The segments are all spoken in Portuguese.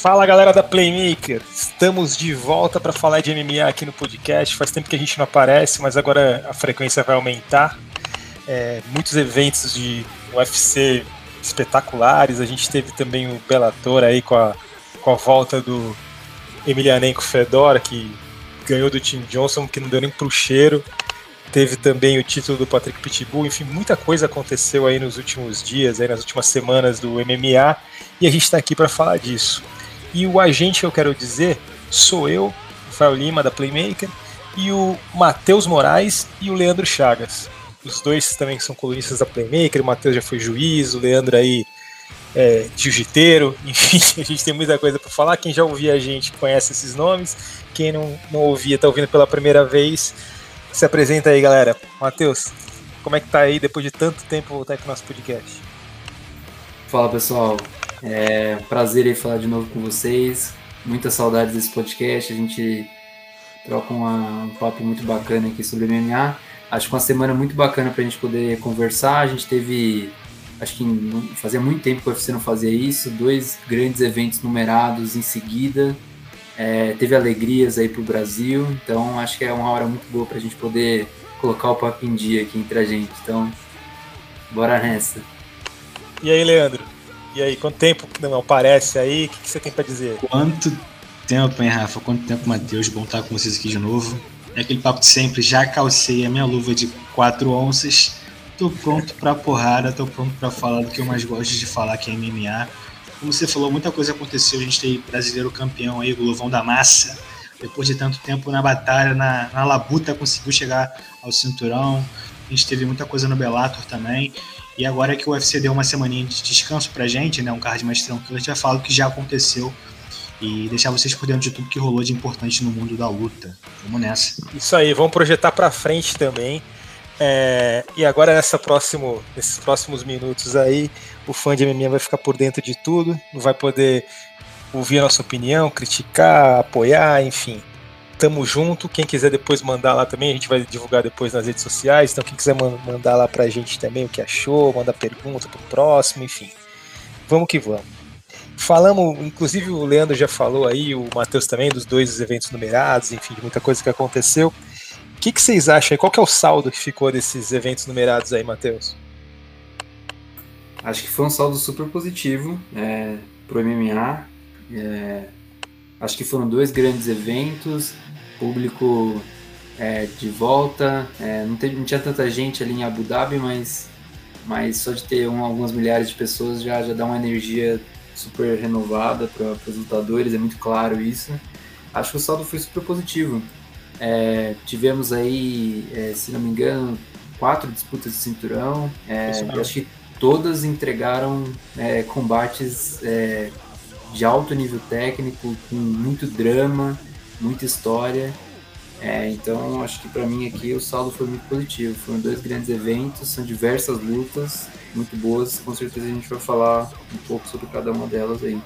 Fala galera da Playmaker, estamos de volta para falar de MMA aqui no podcast. Faz tempo que a gente não aparece, mas agora a frequência vai aumentar. É, muitos eventos de UFC espetaculares. A gente teve também o Bellator aí com a, com a volta do Emelianenko Fedora, que ganhou do Tim Johnson, que não deu nem pro cheiro. Teve também o título do Patrick Pitbull, enfim, muita coisa aconteceu aí nos últimos dias, aí nas últimas semanas do MMA, e a gente está aqui para falar disso. E o agente que eu quero dizer sou eu, Rafael Lima, da Playmaker, e o Matheus Moraes e o Leandro Chagas. Os dois também são colunistas da Playmaker, o Matheus já foi juiz, o Leandro aí é, jiu-jiteiro, enfim, a gente tem muita coisa para falar. Quem já ouvia a gente conhece esses nomes, quem não, não ouvia, está ouvindo pela primeira vez, se apresenta aí, galera. Matheus, como é que tá aí depois de tanto tempo voltar aqui no nosso podcast? Fala pessoal, é prazer aí falar de novo com vocês. Muitas saudades desse podcast. A gente troca uma, um papo muito bacana aqui sobre MMA. Acho que uma semana muito bacana para a gente poder conversar. A gente teve, acho que fazia muito tempo que o UFC não fazia isso. Dois grandes eventos numerados em seguida. É, teve alegrias aí para o Brasil, então acho que é uma hora muito boa para a gente poder colocar o papo em dia aqui entre a gente. Então, bora nessa. E aí, Leandro? E aí, quanto tempo não aparece aí? O que, que você tem para dizer? Quanto tempo, hein, Rafa? Quanto tempo, Matheus? Bom estar com vocês aqui de novo. É aquele papo de sempre, já calcei a minha luva de 4 onças. Tô pronto pra porrada, tô pronto para falar do que eu mais gosto de falar, que é MMA como você falou, muita coisa aconteceu. A gente tem brasileiro campeão aí, o Lovão da Massa. Depois de tanto tempo na batalha, na, na labuta, conseguiu chegar ao cinturão. A gente teve muita coisa no Bellator também. E agora que o UFC deu uma semaninha de descanso pra gente, né, um card mais tranquilo, a gente vai falar o que já aconteceu e deixar vocês por dentro de tudo que rolou de importante no mundo da luta. Vamos nessa. Isso aí, vamos projetar para frente também. É, e agora nessa próximo, nesses próximos minutos aí, o fã de MMA vai ficar por dentro de tudo, vai poder ouvir a nossa opinião, criticar, apoiar, enfim. Tamo junto. Quem quiser depois mandar lá também, a gente vai divulgar depois nas redes sociais. Então, quem quiser mandar lá pra gente também o que achou, mandar pergunta pro próximo, enfim. Vamos que vamos. Falamos, inclusive o Leandro já falou aí, o Matheus também, dos dois eventos numerados, enfim, de muita coisa que aconteceu. O que, que vocês acham aí? Qual é o saldo que ficou desses eventos numerados aí, Matheus? Acho que foi um saldo super positivo é, pro MMA. É, acho que foram dois grandes eventos, público é, de volta. É, não, teve, não, tinha tanta gente ali em Abu Dhabi, mas, mas só de ter um, algumas milhares de pessoas já, já dá uma energia super renovada para os lutadores, é muito claro isso. Acho que o saldo foi super positivo. É, tivemos aí, é, se não me engano, quatro disputas de cinturão. É, acho que todas entregaram é, combates é, de alto nível técnico, com muito drama, muita história. É, então, acho que para mim aqui o saldo foi muito positivo. Foram dois grandes eventos, são diversas lutas muito boas. Com certeza a gente vai falar um pouco sobre cada uma delas aí.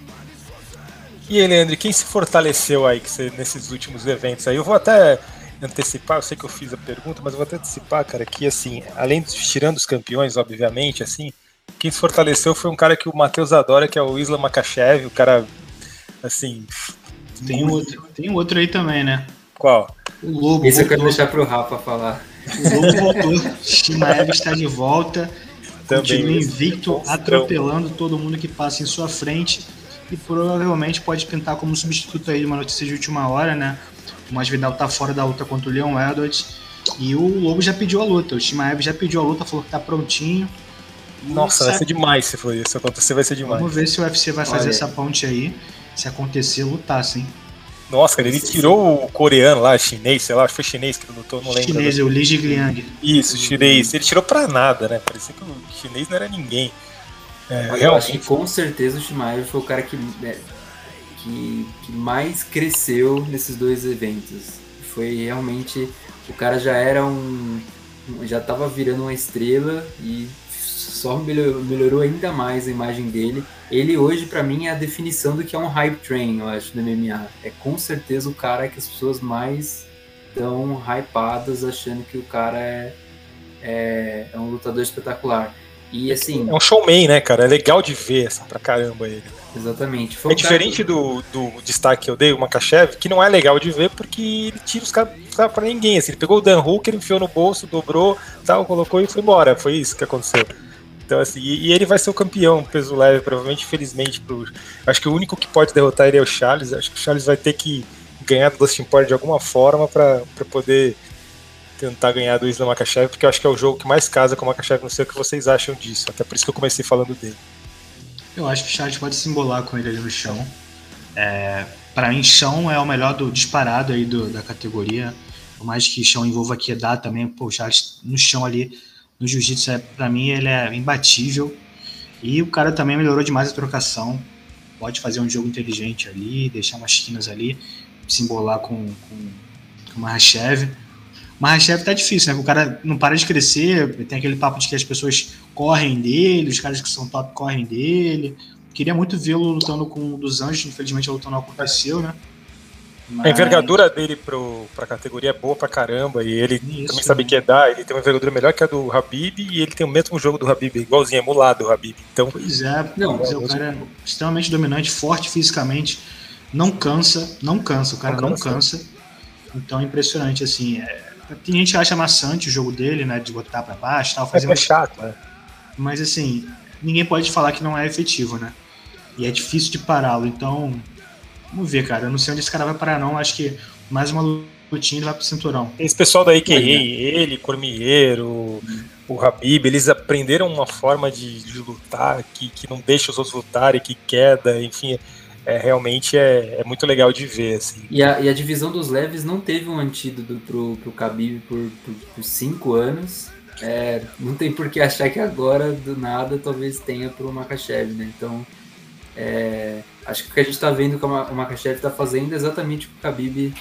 E aí, Leandro, quem se fortaleceu aí nesses últimos eventos aí? Eu vou até antecipar, eu sei que eu fiz a pergunta, mas eu vou até antecipar, cara, que assim, além de tirando os campeões, obviamente, assim, quem se fortaleceu foi um cara que o Matheus adora, que é o Isla Makachev, o cara, assim... Tem muito... outro, tem outro aí também, né? Qual? O Lobo Esse voltou. eu quero deixar pro Rafa falar. O Lobo voltou, Shimaev está de volta, também continua invicto, atropelando todo mundo que passa em sua frente e provavelmente pode pintar como substituto aí de uma notícia de última hora, né? O Masvidal tá fora da luta contra o Leon Edwards e o Lobo já pediu a luta. O Shimaev já pediu a luta, falou que tá prontinho. Nossa, vai ser demais se for isso. acontecer, vai ser demais. Vamos ver se o UFC vai fazer Olha. essa ponte aí. Se acontecer, lutar, sim. Nossa, cara, ele tirou o coreano lá, chinês, sei lá, foi chinês que ele lutou, não lembro. Chinês, o Li Jigliang. Isso, chinês. Ele tirou pra nada, né? Parecia que o chinês não era ninguém. É, eu acho que com certeza o Shimaev foi o cara que, né, que, que, mais cresceu nesses dois eventos. Foi realmente. O cara já era um. Já tava virando uma estrela e só melhorou, melhorou ainda mais a imagem dele. Ele hoje, para mim, é a definição do que é um hype train, eu acho, do MMA. É com certeza o cara que as pessoas mais estão hypadas, achando que o cara é, é, é um lutador espetacular. E assim. É um showman, né, cara? É legal de ver assim, pra caramba ele. Exatamente. é diferente do, do destaque que eu dei, o Makachev, que não é legal de ver porque ele tira os caras cara pra ninguém. Assim, ele pegou o Dan Hooker, enfiou no bolso, dobrou, tal, colocou e foi embora. Foi isso que aconteceu. Então, assim, e, e ele vai ser o campeão peso leve, provavelmente, infelizmente. Pro, acho que o único que pode derrotar ele é o Charles. Acho que o Charles vai ter que ganhar do Dustin Poirier de alguma forma para poder tentar ganhar do Islam Makachev, porque eu acho que é o jogo que mais casa com o Makachev. Não sei o que vocês acham disso. Até por isso que eu comecei falando dele. Eu acho que o Charles pode se embolar com ele ali no chão. É, para mim, chão é o melhor do disparado aí do, da categoria. Por mais que chão envolva queda também, pô, o Charles no chão ali, no jiu-jitsu, é, para mim, ele é imbatível. E o cara também melhorou demais a trocação. Pode fazer um jogo inteligente ali, deixar umas esquinas ali, se embolar com, com, com o Mahashev. Mahashev tá difícil, né? O cara não para de crescer, tem aquele papo de que as pessoas correm dele, os caras que são top correm dele. Queria muito vê-lo lutando com o dos Anjos, infelizmente a luta não aconteceu, né? Mas... A envergadura dele pro, pra categoria é boa pra caramba, e ele Isso, também sabe que é dar, ele tem uma envergadura melhor que a do Habib, e ele tem o mesmo jogo do Habib, igualzinho, emulado do Habib. Então, pois é, não, é, o cara é extremamente dominante, forte fisicamente, não cansa, não cansa, o cara não, não cansa. cansa. Então é impressionante, assim, é, tem gente que acha maçante o jogo dele, né? De botar pra baixo tal. Fazer é, é chato, né? Mas assim, ninguém pode falar que não é efetivo, né? E é difícil de pará-lo. Então, vamos ver, cara. Eu não sei onde esse cara vai parar, não. Acho que mais uma lutinha ele vai pro cinturão. Esse pessoal da IKA, ele, Cormieiro, hum. o Habib, eles aprenderam uma forma de, de lutar que, que não deixa os outros lutarem, que queda, enfim é, realmente é, é, muito legal de ver. Assim. E, a, e a divisão dos leves não teve um antídoto pro, pro Khabib por, por, por cinco anos. É, não tem por que achar que agora, do nada, talvez tenha pro Makachev, né? Então, é, acho que o que a gente está vendo que o Makachev está fazendo é exatamente o que o Khabib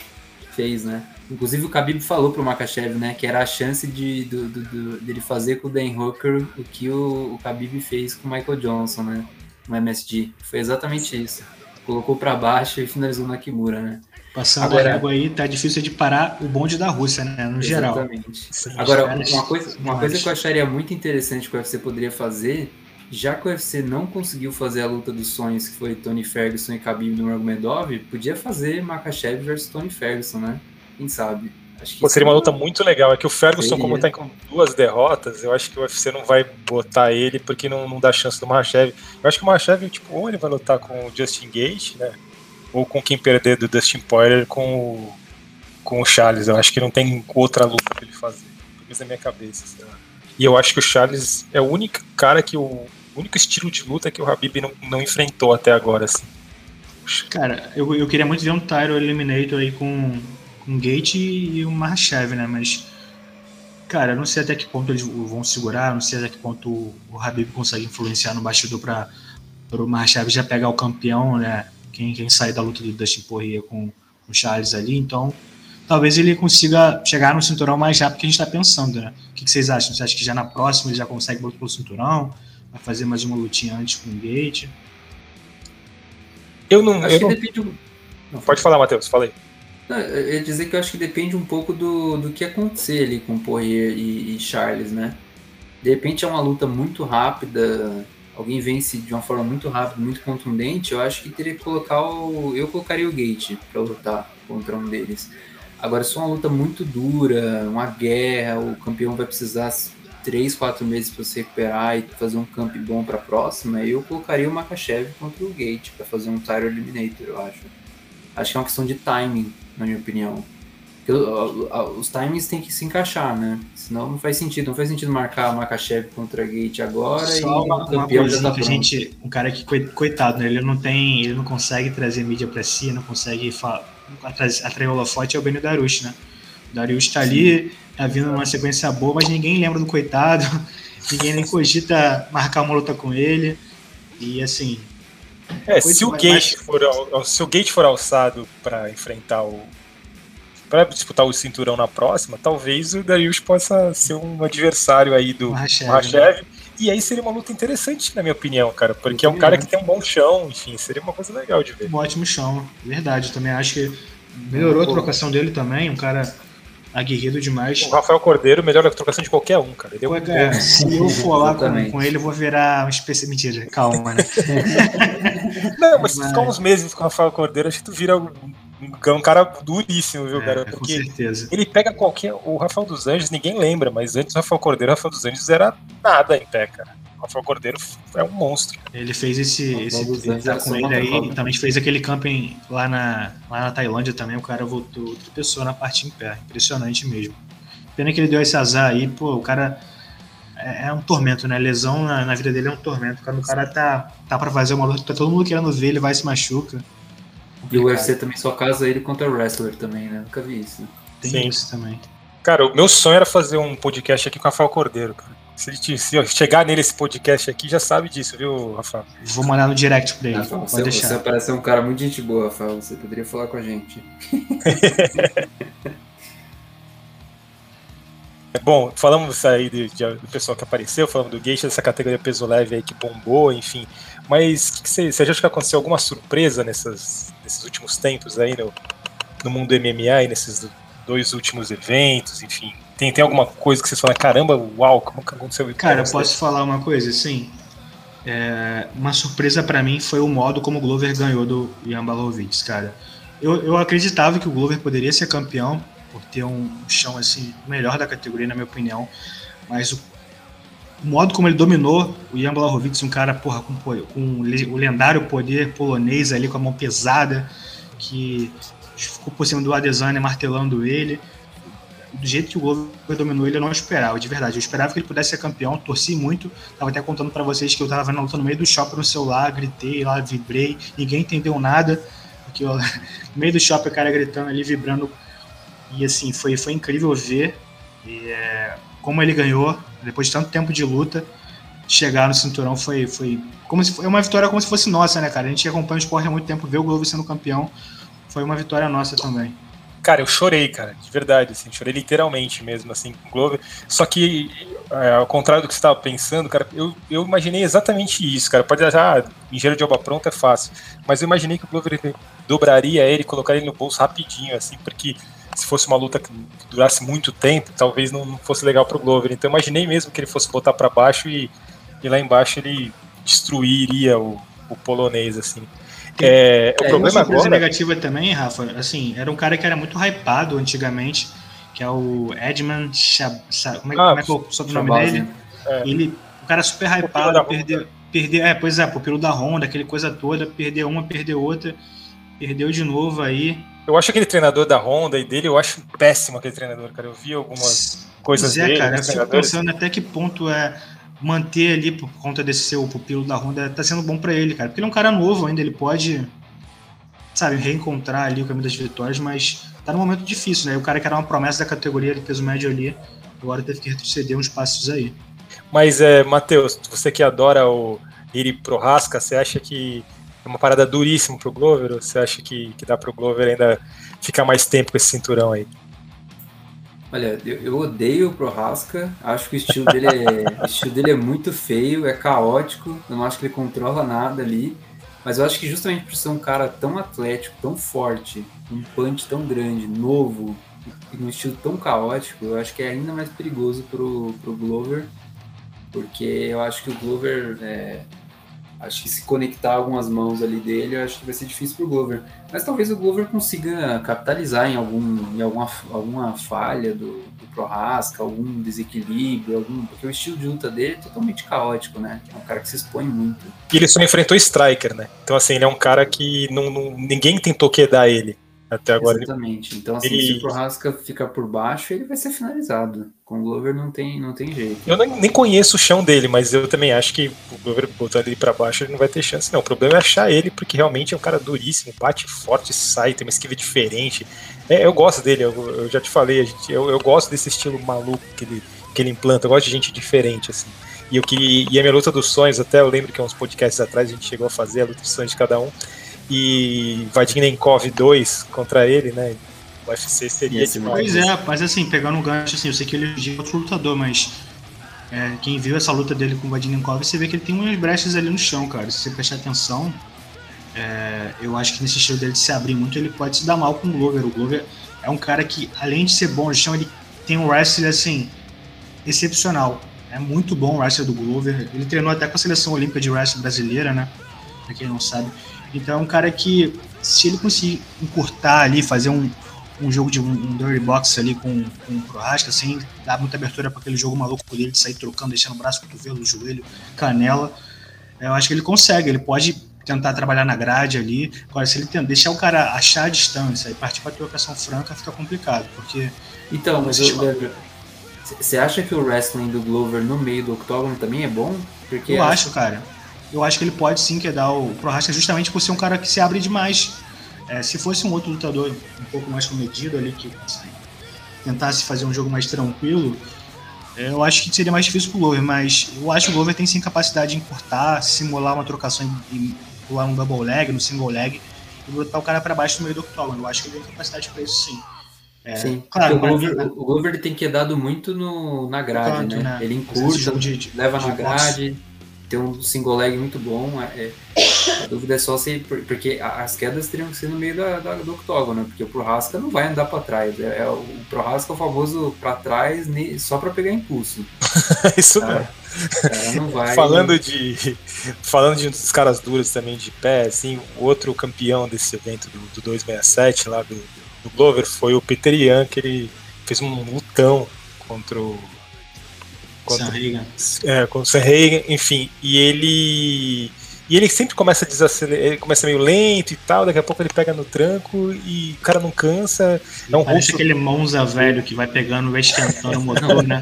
fez, né? Inclusive o Khabib falou pro Makachev, né, que era a chance de do, do, do, dele fazer com o Dan Hooker o que o, o Khabib fez com o Michael Johnson, né, no MSG. Foi exatamente isso colocou para baixo e finalizou na Kimura, né? Passando Agora, a água aí, tá difícil de parar o bonde da Rússia, né? No geral. Exatamente. Agora, uma coisa, uma coisa que eu acharia muito interessante que o UFC poderia fazer, já que o UFC não conseguiu fazer a luta dos sonhos, que foi Tony Ferguson e Khabib no Nurmagomedov, podia fazer Makachev versus Tony Ferguson, né? Quem sabe? Pô, seria uma luta muito legal. É que o Ferguson, seria. como tá com duas derrotas, eu acho que o UFC não vai botar ele porque não, não dá chance do Mahashev. Eu acho que o Mahashev, tipo, ou ele vai lutar com o Justin Gate, né? Ou com quem perder do Dustin Poirier com o, com o Charles. Eu acho que não tem outra luta pra ele fazer. Pelo menos na minha cabeça. Assim. E eu acho que o Charles é o único cara que o, o único estilo de luta que o Habib não, não enfrentou até agora, assim. Cara, eu, eu queria muito ver um Tyro Eliminator aí com com o Gate e o Mahashev, né? Mas, cara, eu não sei até que ponto eles vão segurar, não sei até que ponto o Habib consegue influenciar no bastidor para o Mahashev já pegar o campeão, né? Quem, quem sair da luta do Dustin Poirier com o Charles ali, então talvez ele consiga chegar no cinturão mais rápido que a gente está pensando, né? O que, que, vocês acham? Você acha que já na próxima ele já consegue botar pelo cinturão? Vai fazer mais uma lutinha antes com o Gate? Eu não. Acho eu não... Depende... não... Pode falar, Matheus, falei. Eu ia dizer que eu acho que depende um pouco do, do que acontecer ali com Poirier e, e Charles, né? De repente é uma luta muito rápida, alguém vence de uma forma muito rápida, muito contundente, eu acho que teria que colocar o. Eu colocaria o Gate para lutar contra um deles. Agora, se é uma luta muito dura, uma guerra, o campeão vai precisar 3, 4 meses para se recuperar e fazer um camp bom para a próxima, eu colocaria o Makachev contra o Gate para fazer um Tire Eliminator, eu acho. Acho que é uma questão de timing na minha opinião. os timings têm que se encaixar, né? Senão não faz sentido. Não faz sentido marcar Makachev contra a Gate agora Só e uma, o campeão já tá gente, um cara que coitado, né? Ele não tem, ele não consegue trazer mídia para si, não consegue atrair o holofote é o Benio Darush, né? O Darush tá ali, tá vindo numa sequência boa, mas ninguém lembra do coitado, ninguém nem cogita marcar uma luta com ele. E assim, é, se o, gate for, se o Gate for alçado para enfrentar o. para disputar o cinturão na próxima, talvez o Darius possa ser um adversário aí do Mahashev. E aí seria uma luta interessante, na minha opinião, cara. Porque é um cara que tem um bom chão, enfim, seria uma coisa legal de ver. Um ótimo chão, verdade. Eu também acho que melhorou a trocação dele também. Um cara aguerrido demais. O Rafael Cordeiro, melhor trocação de qualquer um, cara. Ele é um é, se eu for lá com, com, ele, eu vou virar uma espécie. Mentira, calma, né? Não, mas se ficar uns meses com o Rafael Cordeiro, acho que tu vira um, um cara duríssimo, viu, é, cara? Porque com certeza. ele pega qualquer. O Rafael dos Anjos, ninguém lembra, mas antes do Rafael Cordeiro, o Rafael dos Anjos era nada em pé, cara. Rafael Cordeiro é um monstro. Ele fez esse. esse ele tá com ele aí. Também fez aquele camping lá na, lá na Tailândia também. O cara voltou outra pessoa na parte em pé. Impressionante mesmo. Pena que ele deu esse azar aí, pô, o cara. É, é um tormento, né? Lesão na, na, vida dele é um tormento. Quando o cara tá, tá pra fazer uma luta, tá todo mundo querendo ver, ele vai se machuca. E o UFC também só casa ele contra o wrestler também, né? Nunca vi isso. Tem Sim. isso também. Cara, o meu sonho era fazer um podcast aqui com o Rafael Cordeiro, cara. Se, ele, se chegar nele esse podcast aqui, já sabe disso, viu, Rafael? Vou mandar no direct pra ele. Rafael, pode você, deixar. você parece um cara muito gente boa, Rafael. Você poderia falar com a gente. Bom, falamos aí de, de, do pessoal que apareceu, falamos do Geisha, dessa categoria peso leve aí que bombou, enfim. Mas que que você, você acha que aconteceu alguma surpresa nessas, nesses últimos tempos aí no, no mundo MMA e nesses dois últimos eventos, enfim? Tem, tem alguma coisa que vocês falam, caramba, uau, como que aconteceu isso? Cara, posso falar uma coisa, sim. É, uma surpresa para mim foi o modo como o Glover ganhou do Ian Blachowicz, cara. Eu, eu acreditava que o Glover poderia ser campeão por ter um chão assim melhor da categoria, na minha opinião, mas o, o modo como ele dominou o Ian Blachowicz, um cara porra, com, com o lendário poder polonês ali com a mão pesada, que ficou por cima do Adesanya martelando ele do jeito que o Glover dominou ele, eu não esperava, de verdade. Eu esperava que ele pudesse ser campeão, torci muito. Tava até contando para vocês que eu tava vendo a luta no meio do shopping no celular, gritei lá, vibrei, ninguém entendeu nada. Porque eu, no meio do shopping o cara gritando ali, vibrando. E assim, foi, foi incrível ver e, é, como ele ganhou, depois de tanto tempo de luta, chegar no cinturão foi, foi como se é uma vitória como se fosse nossa, né, cara? A gente acompanha o esporte há muito tempo, ver o Glover sendo campeão foi uma vitória nossa também. Cara, eu chorei, cara, de verdade, assim, chorei literalmente mesmo, assim, com o Glover. Só que, é, ao contrário do que você estava pensando, cara, eu, eu imaginei exatamente isso, cara. Pode achar, ah, engenheiro de obra pronta é fácil, mas eu imaginei que o Glover dobraria ele, colocaria ele no bolso rapidinho, assim, porque se fosse uma luta que durasse muito tempo, talvez não fosse legal pro Glover. Então imaginei mesmo que ele fosse botar para baixo e, e, lá embaixo ele destruiria o, o polonês, assim. É, o é, problema uma agora. negativa também, Rafa, assim, era um cara que era muito hypado antigamente, que é o Edmund Chab... como, é, ah, como é que é o sobrenome dele? É. Ele, um cara super hypado, perdeu, perdeu, é, pois é, pupilo da Honda, aquele coisa toda, perdeu uma, perdeu outra, perdeu de novo aí. Eu acho aquele treinador da Honda e dele, eu acho péssimo aquele treinador, cara. Eu vi algumas coisas pois é, dele. cara, eu fico pensando até que ponto é manter ali por conta desse seu pupilo da Honda tá sendo bom para ele, cara. Porque ele é um cara novo ainda, ele pode, sabe, reencontrar ali o caminho das vitórias, mas tá num momento difícil, né? O cara que era uma promessa da categoria de peso médio ali, agora teve que retroceder uns passos aí. Mas, é, Matheus, você que adora o Iri Prohasca, você acha que é uma parada duríssima pro Glover ou você acha que, que dá pro Glover ainda ficar mais tempo com esse cinturão aí? Olha, eu, eu odeio o Prohaska. Acho que o estilo dele é, estilo dele é muito feio, é caótico. Eu não acho que ele controla nada ali. Mas eu acho que justamente por ser um cara tão atlético, tão forte, um punch tão grande, novo, e num estilo tão caótico, eu acho que é ainda mais perigoso pro, pro Glover. Porque eu acho que o Glover é, Acho que se conectar algumas mãos ali dele, acho que vai ser difícil pro Glover. Mas talvez o Glover consiga capitalizar em, algum, em alguma, alguma falha do, do Prohaska, algum desequilíbrio, algum. Porque o estilo de luta dele é totalmente caótico, né? É um cara que se expõe muito. E ele só enfrentou Striker, né? Então, assim, ele é um cara que não, não ninguém tentou quedar ele. Até agora. Exatamente. Então, assim, ele... se o Prohaska ficar por baixo, ele vai ser finalizado. Com o Glover não tem, não tem jeito. Eu nem conheço o chão dele, mas eu também acho que o Glover botando ele para baixo, ele não vai ter chance, não. O problema é achar ele, porque realmente é um cara duríssimo, bate forte, sai, tem uma esquiva diferente. É, eu gosto dele, eu, eu já te falei, gente, eu, eu gosto desse estilo maluco que ele, que ele implanta, eu gosto de gente diferente, assim. E, eu, que, e a minha luta dos sonhos, até eu lembro que uns podcasts atrás a gente chegou a fazer a luta dos sonhos de cada um e Vadinenkov 2 contra ele, né? O UFC seria demais. Pois é, mas assim, pegando um gancho, assim, eu sei que ele é outro lutador, mas é, quem viu essa luta dele com o Vadinenkov, você vê que ele tem umas brechas ali no chão, cara. Se você prestar atenção, É, eu acho que nesse estilo dele de se abrir muito, ele pode se dar mal com o Glover. O Glover é um cara que, além de ser bom no chão, ele tem um wrestling assim, excepcional. É muito bom o wrestler do Glover. Ele treinou até com a seleção olímpica de wrestling brasileira, né? Pra quem não sabe. Então é um cara que, se ele conseguir encurtar ali, fazer um, um jogo de um, um dirty box ali com, com o Prohaska, sem dar muita abertura para aquele jogo maluco dele de sair trocando, deixando o braço, cotovelo, joelho, canela, eu acho que ele consegue. Ele pode tentar trabalhar na grade ali. Agora, se ele deixar o cara achar a distância e partir para trocação franca, fica complicado, porque. Então, mas você acha que o wrestling do Glover no meio do octógono também é bom? Porque eu acho, cara. Eu acho que ele pode sim quedar o Prohaska justamente por ser um cara que se abre demais. É, se fosse um outro lutador um pouco mais comedido ali, que assim, tentasse fazer um jogo mais tranquilo, é, eu acho que seria mais difícil pro Glover, mas eu acho que o Glover tem sim capacidade de encurtar, simular uma trocação e pular um double leg, no single leg, e botar o cara para baixo no meio do octógono. Eu acho que ele tem capacidade para isso sim. É, sim, claro, o Glover, mas... o Glover tem quedado muito no, na grade, canto, né? né? Ele encurta, de, de, leva de na grade. Ter um single leg muito bom. É, é, a dúvida é só se. Porque as quedas teriam que ser no meio da, da do octógono, né? porque o Prohaska não vai andar para trás. É, é, o Prohaska é o famoso para trás só para pegar impulso. Isso mesmo. Não vai, falando de falando de uns caras duros também de pé, assim, o outro campeão desse evento do, do 267 lá do, do Glover foi o Peter Ian, que ele fez um lutão contra o Contra. É, contra o Sam Reagan, enfim. E ele. E ele sempre começa a desacelerar, ele começa meio lento e tal, daqui a pouco ele pega no tranco e o cara não cansa. É um Parece aquele Monza velho que vai pegando, vai esquentando o motor, né?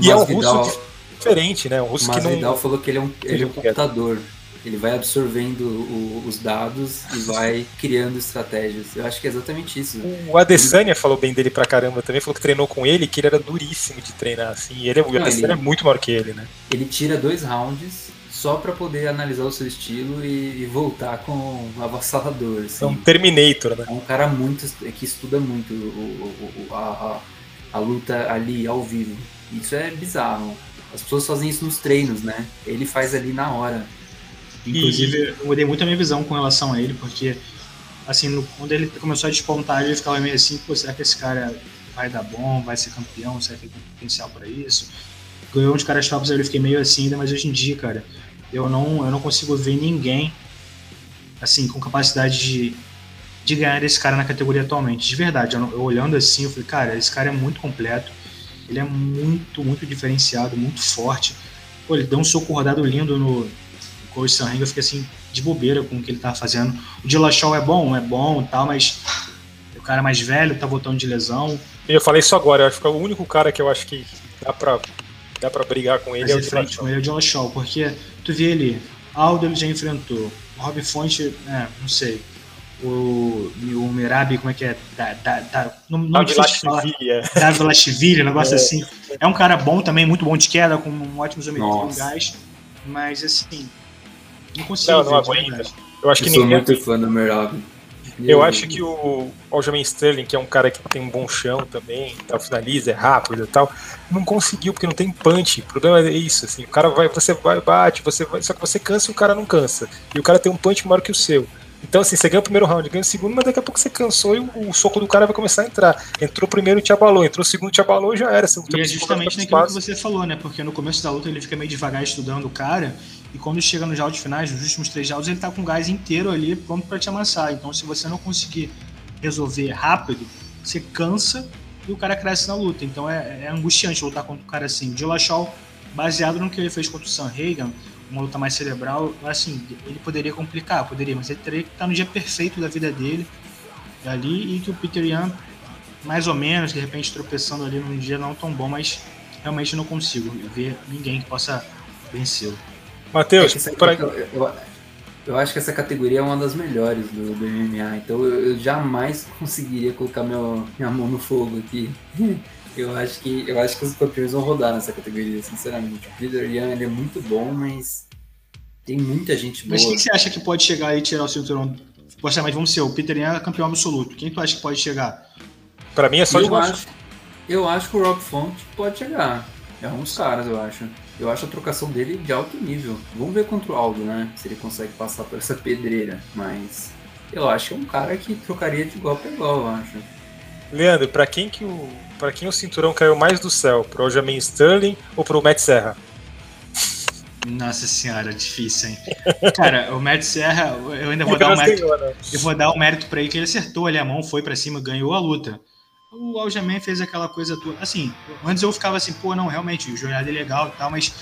e é um russo diferente, né? Um russo que não. Vidal falou que ele é um, ele é um computador. Ele vai absorvendo o, os dados e vai criando estratégias. Eu acho que é exatamente isso. O Adesanya falou bem dele pra caramba também, falou que treinou com ele, que ele era duríssimo de treinar, assim. E ele, o Adesanya é muito maior que ele, né? Ele tira dois rounds só para poder analisar o seu estilo e, e voltar com um avassalador. Assim. É um Terminator, né? É um cara muito que estuda muito o, o, a, a, a luta ali ao vivo. Isso é bizarro. As pessoas fazem isso nos treinos, né? Ele faz ali na hora. Inclusive, e... eu mudei muito a minha visão com relação a ele, porque, assim, no, quando ele começou a despontar, ele ficava meio assim, pô, será que esse cara vai dar bom, vai ser campeão, será que ele tem potencial para isso? Ganhou uns caras tops, eu fiquei meio assim ainda, mas hoje em dia, cara, eu não, eu não consigo ver ninguém, assim, com capacidade de, de ganhar esse cara na categoria atualmente. De verdade, eu, eu olhando assim, eu falei, cara, esse cara é muito completo, ele é muito, muito diferenciado, muito forte. Pô, ele deu um soco rodado lindo no, com o Sanrenga, eu fiquei assim, de bobeira com o que ele tava fazendo. O Dillashaw é bom, é bom e tal, mas o cara mais velho tá voltando de lesão. Eu falei isso agora, eu acho que é o único cara que eu acho que dá pra, dá pra brigar com ele. Fazer é o frente com ele é o Dillashaw, porque tu vê ele, Aldo ele já enfrentou, o Rob Fonte, é, não sei. O, o Merabi, como é que é? Da, da, da, não, não Davilashvili, Davilashvili, um negócio é. assim. É um cara bom também, muito bom de queda, com um ótimo isometria, um gás. Mas assim, não consigo. Não, não aguenta. Eu acho eu que sou ninguém... muito fã do Merab. Eu acho que o Aljamain Sterling, que é um cara que tem um bom chão também, tal, finaliza, é rápido e tal, não conseguiu porque não tem punch. O problema é isso, assim, o cara vai, você vai, bate, você vai, só que você cansa e o cara não cansa. E o cara tem um punch maior que o seu. Então, assim, você ganha o primeiro round, ganha o segundo, mas daqui a pouco você cansou e o, o soco do cara vai começar a entrar. Entrou o primeiro, te abalou, entrou o segundo, te abalou e já era. Você e é justamente naquilo que você falou, né? Porque no começo da luta ele fica meio devagar estudando o cara, e quando chega nos rounds finais, nos últimos três rounds, ele tá com o gás inteiro ali pronto para te amassar. Então, se você não conseguir resolver rápido, você cansa e o cara cresce na luta. Então é, é angustiante lutar contra um cara assim. O Dillashaw, baseado no que ele fez contra o Sam Hagan, uma luta mais cerebral, assim, ele poderia complicar, poderia, mas ele teria que estar no dia perfeito da vida dele ali e que o Peter Young, mais ou menos, de repente tropeçando ali num dia não tão bom, mas realmente não consigo ver ninguém que possa vencê-lo. Matheus, é pra... eu, eu, eu, acho que essa categoria é uma das melhores do, do MMA, então eu, eu, jamais conseguiria colocar meu, minha mão no fogo aqui. Eu acho que eu acho que os campeões vão rodar nessa categoria, sinceramente. O Peter Young ele é muito bom, mas tem muita gente boa. Mas quem você acha que pode chegar e tirar o cinturão? Poxa, mas vamos ser, o Peter Young é campeão absoluto. Quem tu acha que pode chegar? Para mim é só eu de acho, Eu acho que o Rob Font pode chegar. É um dos caras, eu acho. Eu acho a trocação dele de alto nível. Vamos ver contra o Aldo, né? Se ele consegue passar por essa pedreira. Mas eu acho que é um cara que trocaria de igual para igual, eu acho. Leandro, para quem que o para quem o cinturão caiu mais do céu? Para o Aljamain Sterling ou para o Matt Serra? Nossa senhora, difícil, hein? Cara, o Matt Serra, eu ainda vou dar um mérito. Né? Eu vou dar um mérito para ele que ele acertou ali a mão, foi para cima, ganhou a luta. O Aljamain fez aquela coisa toda. Assim, antes eu ficava assim, pô, não, realmente, o jornada é legal e tal, mas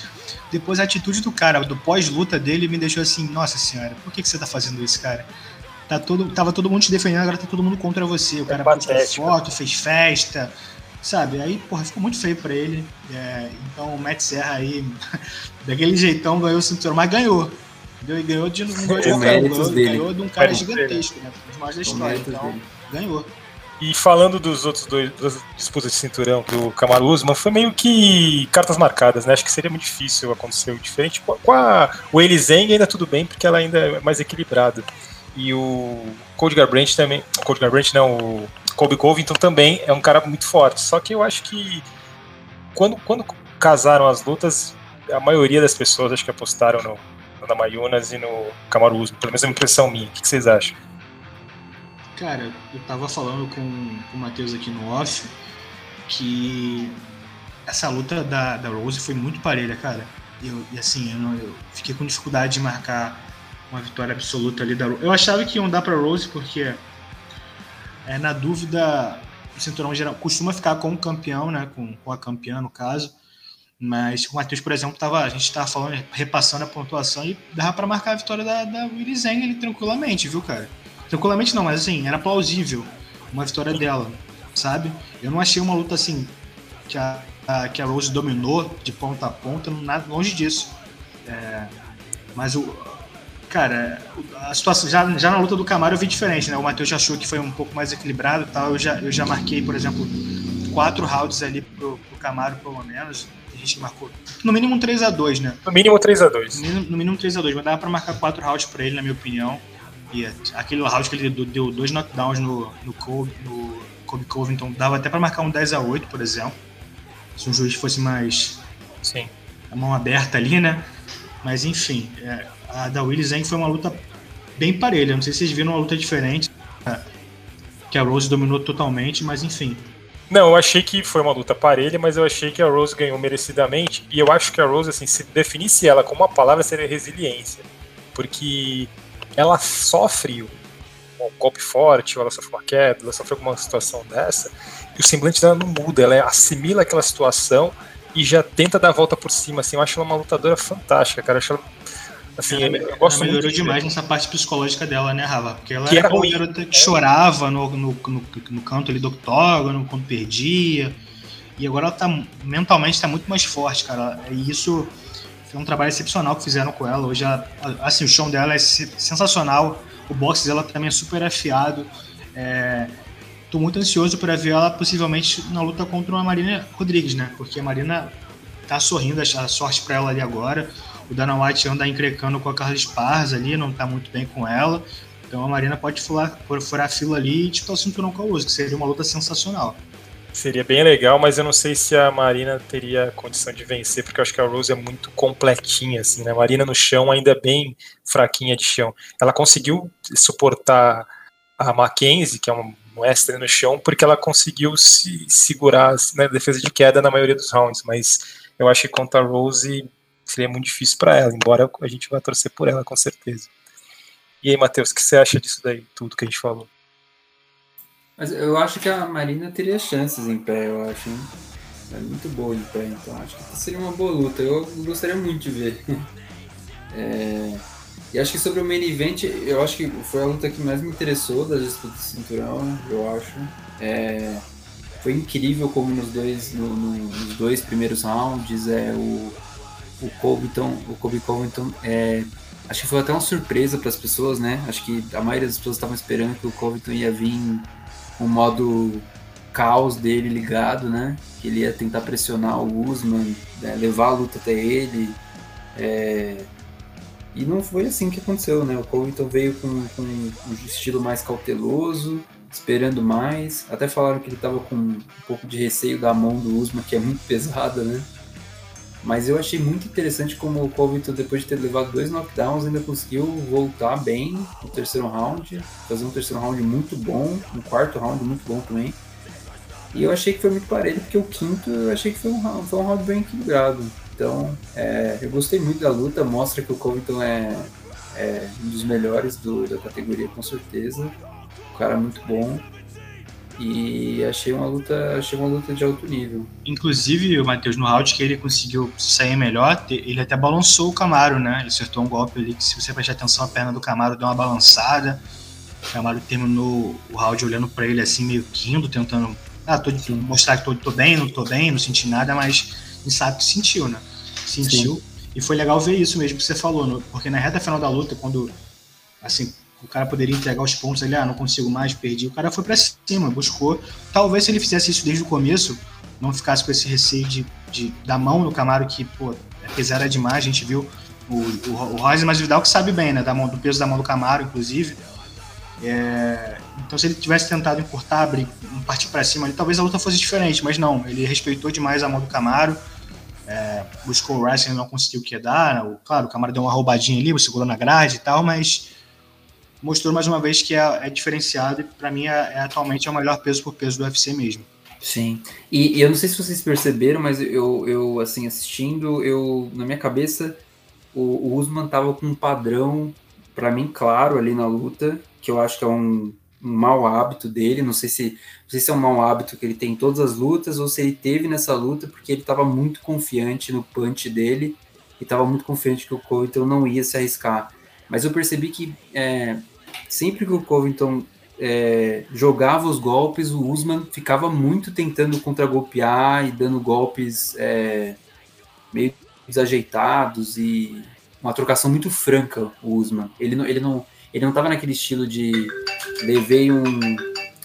depois a atitude do cara, do pós-luta dele, me deixou assim, nossa senhora, por que, que você tá fazendo isso, cara? Tá todo, tava todo mundo te defendendo, agora tá todo mundo contra você. O é cara postou foto, fez festa, sabe? Aí, porra, ficou muito feio pra ele. É, então o Matt Serra aí, daquele jeitão, ganhou o cinturão, mas ganhou. Ganhou, ganhou de, um ganhou, ganhou, de um cara gigantesco, né? Um dos mais da história. Então, dele. ganhou. E falando dos outros dois das disputas de cinturão do Kamaru Usman, foi meio que cartas marcadas, né? Acho que seria muito difícil acontecer o diferente. Com a, o Eli Zeng ainda tudo bem, porque ela ainda é mais equilibrada. E o Cody Garbrandt também. Cody Garbrandt não, o Colby Covington também é um cara muito forte. Só que eu acho que quando, quando casaram as lutas, a maioria das pessoas acho que apostaram no, no Namayunas e no Kamaru Usman. Pelo menos é uma impressão minha. O que vocês acham? Cara, eu tava falando com, com o Matheus aqui no off que essa luta da, da Rose foi muito parelha, cara. Eu, e assim, eu, não, eu fiquei com dificuldade de marcar uma vitória absoluta ali da Rose. Eu achava que iam dar pra Rose porque, é, na dúvida, o cinturão geral costuma ficar com o campeão, né? Com, com a campeã, no caso. Mas o Matheus, por exemplo, tava, a gente estava falando, repassando a pontuação e dava para marcar a vitória da, da Willy Zeng ali tranquilamente, viu, cara? Tranquilamente não, mas assim, era plausível uma vitória dela, sabe? Eu não achei uma luta assim que a, a que a Rose dominou de ponta a ponta, nada, longe disso. É, mas o. Cara, a situação. Já, já na luta do Camaro eu vi diferente, né? O Matheus já achou que foi um pouco mais equilibrado e tal. Eu já, eu já marquei, por exemplo, quatro rounds ali pro, pro Camaro, pelo menos. A gente marcou. No mínimo um 3x2, né? No mínimo 3x2. No no mínimo 3x2, mas dava pra marcar quatro rounds pra ele, na minha opinião. Aquele round que ele deu dois knockdowns no, no, Kobe, no Kobe Covington, dava até para marcar um 10 a 8 por exemplo. Se um juiz fosse mais. Sim. A mão aberta ali, né? Mas enfim, é, a da Willy Zeng foi uma luta bem parelha. Não sei se vocês viram uma luta diferente. É, que a Rose dominou totalmente, mas enfim. Não, eu achei que foi uma luta parelha, mas eu achei que a Rose ganhou merecidamente. E eu acho que a Rose, assim, se definisse ela como uma palavra, seria resiliência. Porque ela sofre um, golpe forte, ou ela sofre uma queda, ela sofre alguma situação dessa, e o semblante dela não muda, ela assimila aquela situação e já tenta dar a volta por cima, assim, eu acho ela uma lutadora fantástica, cara, eu acho ela Assim, ela, eu gosto ela melhorou muito demais nessa parte psicológica dela, né, Rava? Porque ela que era uma garota que chorava no, no, no, no, canto ali do octógono, quando perdia. E agora ela tá mentalmente tá muito mais forte, cara. E isso foi um trabalho excepcional que fizeram com ela. Hoje, ela, assim, o show dela é sensacional. O boxe dela também é super afiado. É, tô muito ansioso para ver ela possivelmente na luta contra a Marina Rodrigues, né? Porque a Marina tá sorrindo, a sorte para ela ali agora. O Dana White anda encrecando com a Carla Esparza ali, não tá muito bem com ela. Então a Marina pode furar, furar a fila ali e disputar o cinturão com a Uso, que seria uma luta sensacional. Seria bem legal, mas eu não sei se a Marina teria condição de vencer, porque eu acho que a Rose é muito completinha, assim, né? Marina no chão ainda é bem fraquinha de chão. Ela conseguiu suportar a Mackenzie, que é uma mestre no chão, porque ela conseguiu se segurar assim, na defesa de queda na maioria dos rounds, mas eu acho que contra a Rose seria muito difícil para ela, embora a gente vá torcer por ela, com certeza. E aí, Matheus, o que você acha disso daí, tudo que a gente falou? Mas eu acho que a Marina teria chances em pé, eu acho. Hein? É muito boa em pé, então acho que seria uma boa luta. Eu gostaria muito de ver. É... E acho que sobre o main event, eu acho que foi a luta que mais me interessou das disputas de cinturão, eu acho. É... Foi incrível como nos dois, no, no, nos dois primeiros rounds é, o, o o Kobe Covington é, acho que foi até uma surpresa para as pessoas, né? Acho que a maioria das pessoas estavam esperando que o Covington ia vir o modo caos dele ligado, né? Que ele ia tentar pressionar o Usman, né? levar a luta até ele. É... E não foi assim que aconteceu, né? O Covington veio com, com um estilo mais cauteloso, esperando mais. Até falaram que ele estava com um pouco de receio da mão do Usman, que é muito pesada, né? Mas eu achei muito interessante como o Covington, depois de ter levado dois knockdowns, ainda conseguiu voltar bem no terceiro round, fazer um terceiro round muito bom, um quarto round muito bom também. E eu achei que foi muito parelho, porque o quinto eu achei que foi um, foi um round bem equilibrado. Então, é, eu gostei muito da luta, mostra que o Covington é, é um dos melhores do, da categoria, com certeza. Um cara muito bom. E achei uma luta, achei uma luta de alto nível. Inclusive, o Matheus, no round que ele conseguiu sair melhor, ele até balançou o Camaro, né? Ele acertou um golpe ali que, se você prestar atenção, a perna do Camaro deu uma balançada. O Camaro terminou o round olhando para ele assim, meio quindo, tentando ah, tô, mostrar que tô, tô, bem, não tô bem, não senti nada, mas sabe que sentiu, né? Sentiu. Sim. E foi legal ver isso mesmo que você falou, porque na reta final da luta, quando assim, o cara poderia entregar os pontos ali, ah, não consigo mais, perdi, o cara foi para cima, buscou. Talvez se ele fizesse isso desde o começo, não ficasse com esse receio de, de da mão no Camaro, que, pô, apesar era demais, a gente viu o, o, o Royce mas Vidal que sabe bem, né? Da mão, do peso da mão do Camaro, inclusive. É, então, se ele tivesse tentado encurtar, abrir, partir para cima, ali, talvez a luta fosse diferente, mas não. Ele respeitou demais a mão do Camaro, é, buscou o wrestling, não conseguiu quedar. O, claro, o Camaro deu uma roubadinha ali, segurou na grade e tal, mas mostrou mais uma vez que é, é diferenciado e para mim é, é, atualmente é o melhor peso por peso do UFC mesmo. Sim. E, e, eu não sei se vocês perceberam, mas eu, eu assim assistindo, eu na minha cabeça o, o Usman tava com um padrão para mim claro ali na luta que eu acho que é um, um mau hábito dele. Não sei se não sei se é um mau hábito que ele tem em todas as lutas ou se ele teve nessa luta porque ele estava muito confiante no punch dele e estava muito confiante que o Covington não ia se arriscar. Mas eu percebi que é, sempre que o Covington é, jogava os golpes, o Usman ficava muito tentando contragolpear e dando golpes é, meio desajeitados e uma trocação muito franca, o Usman. Ele não, ele não, ele não naquele estilo de levei um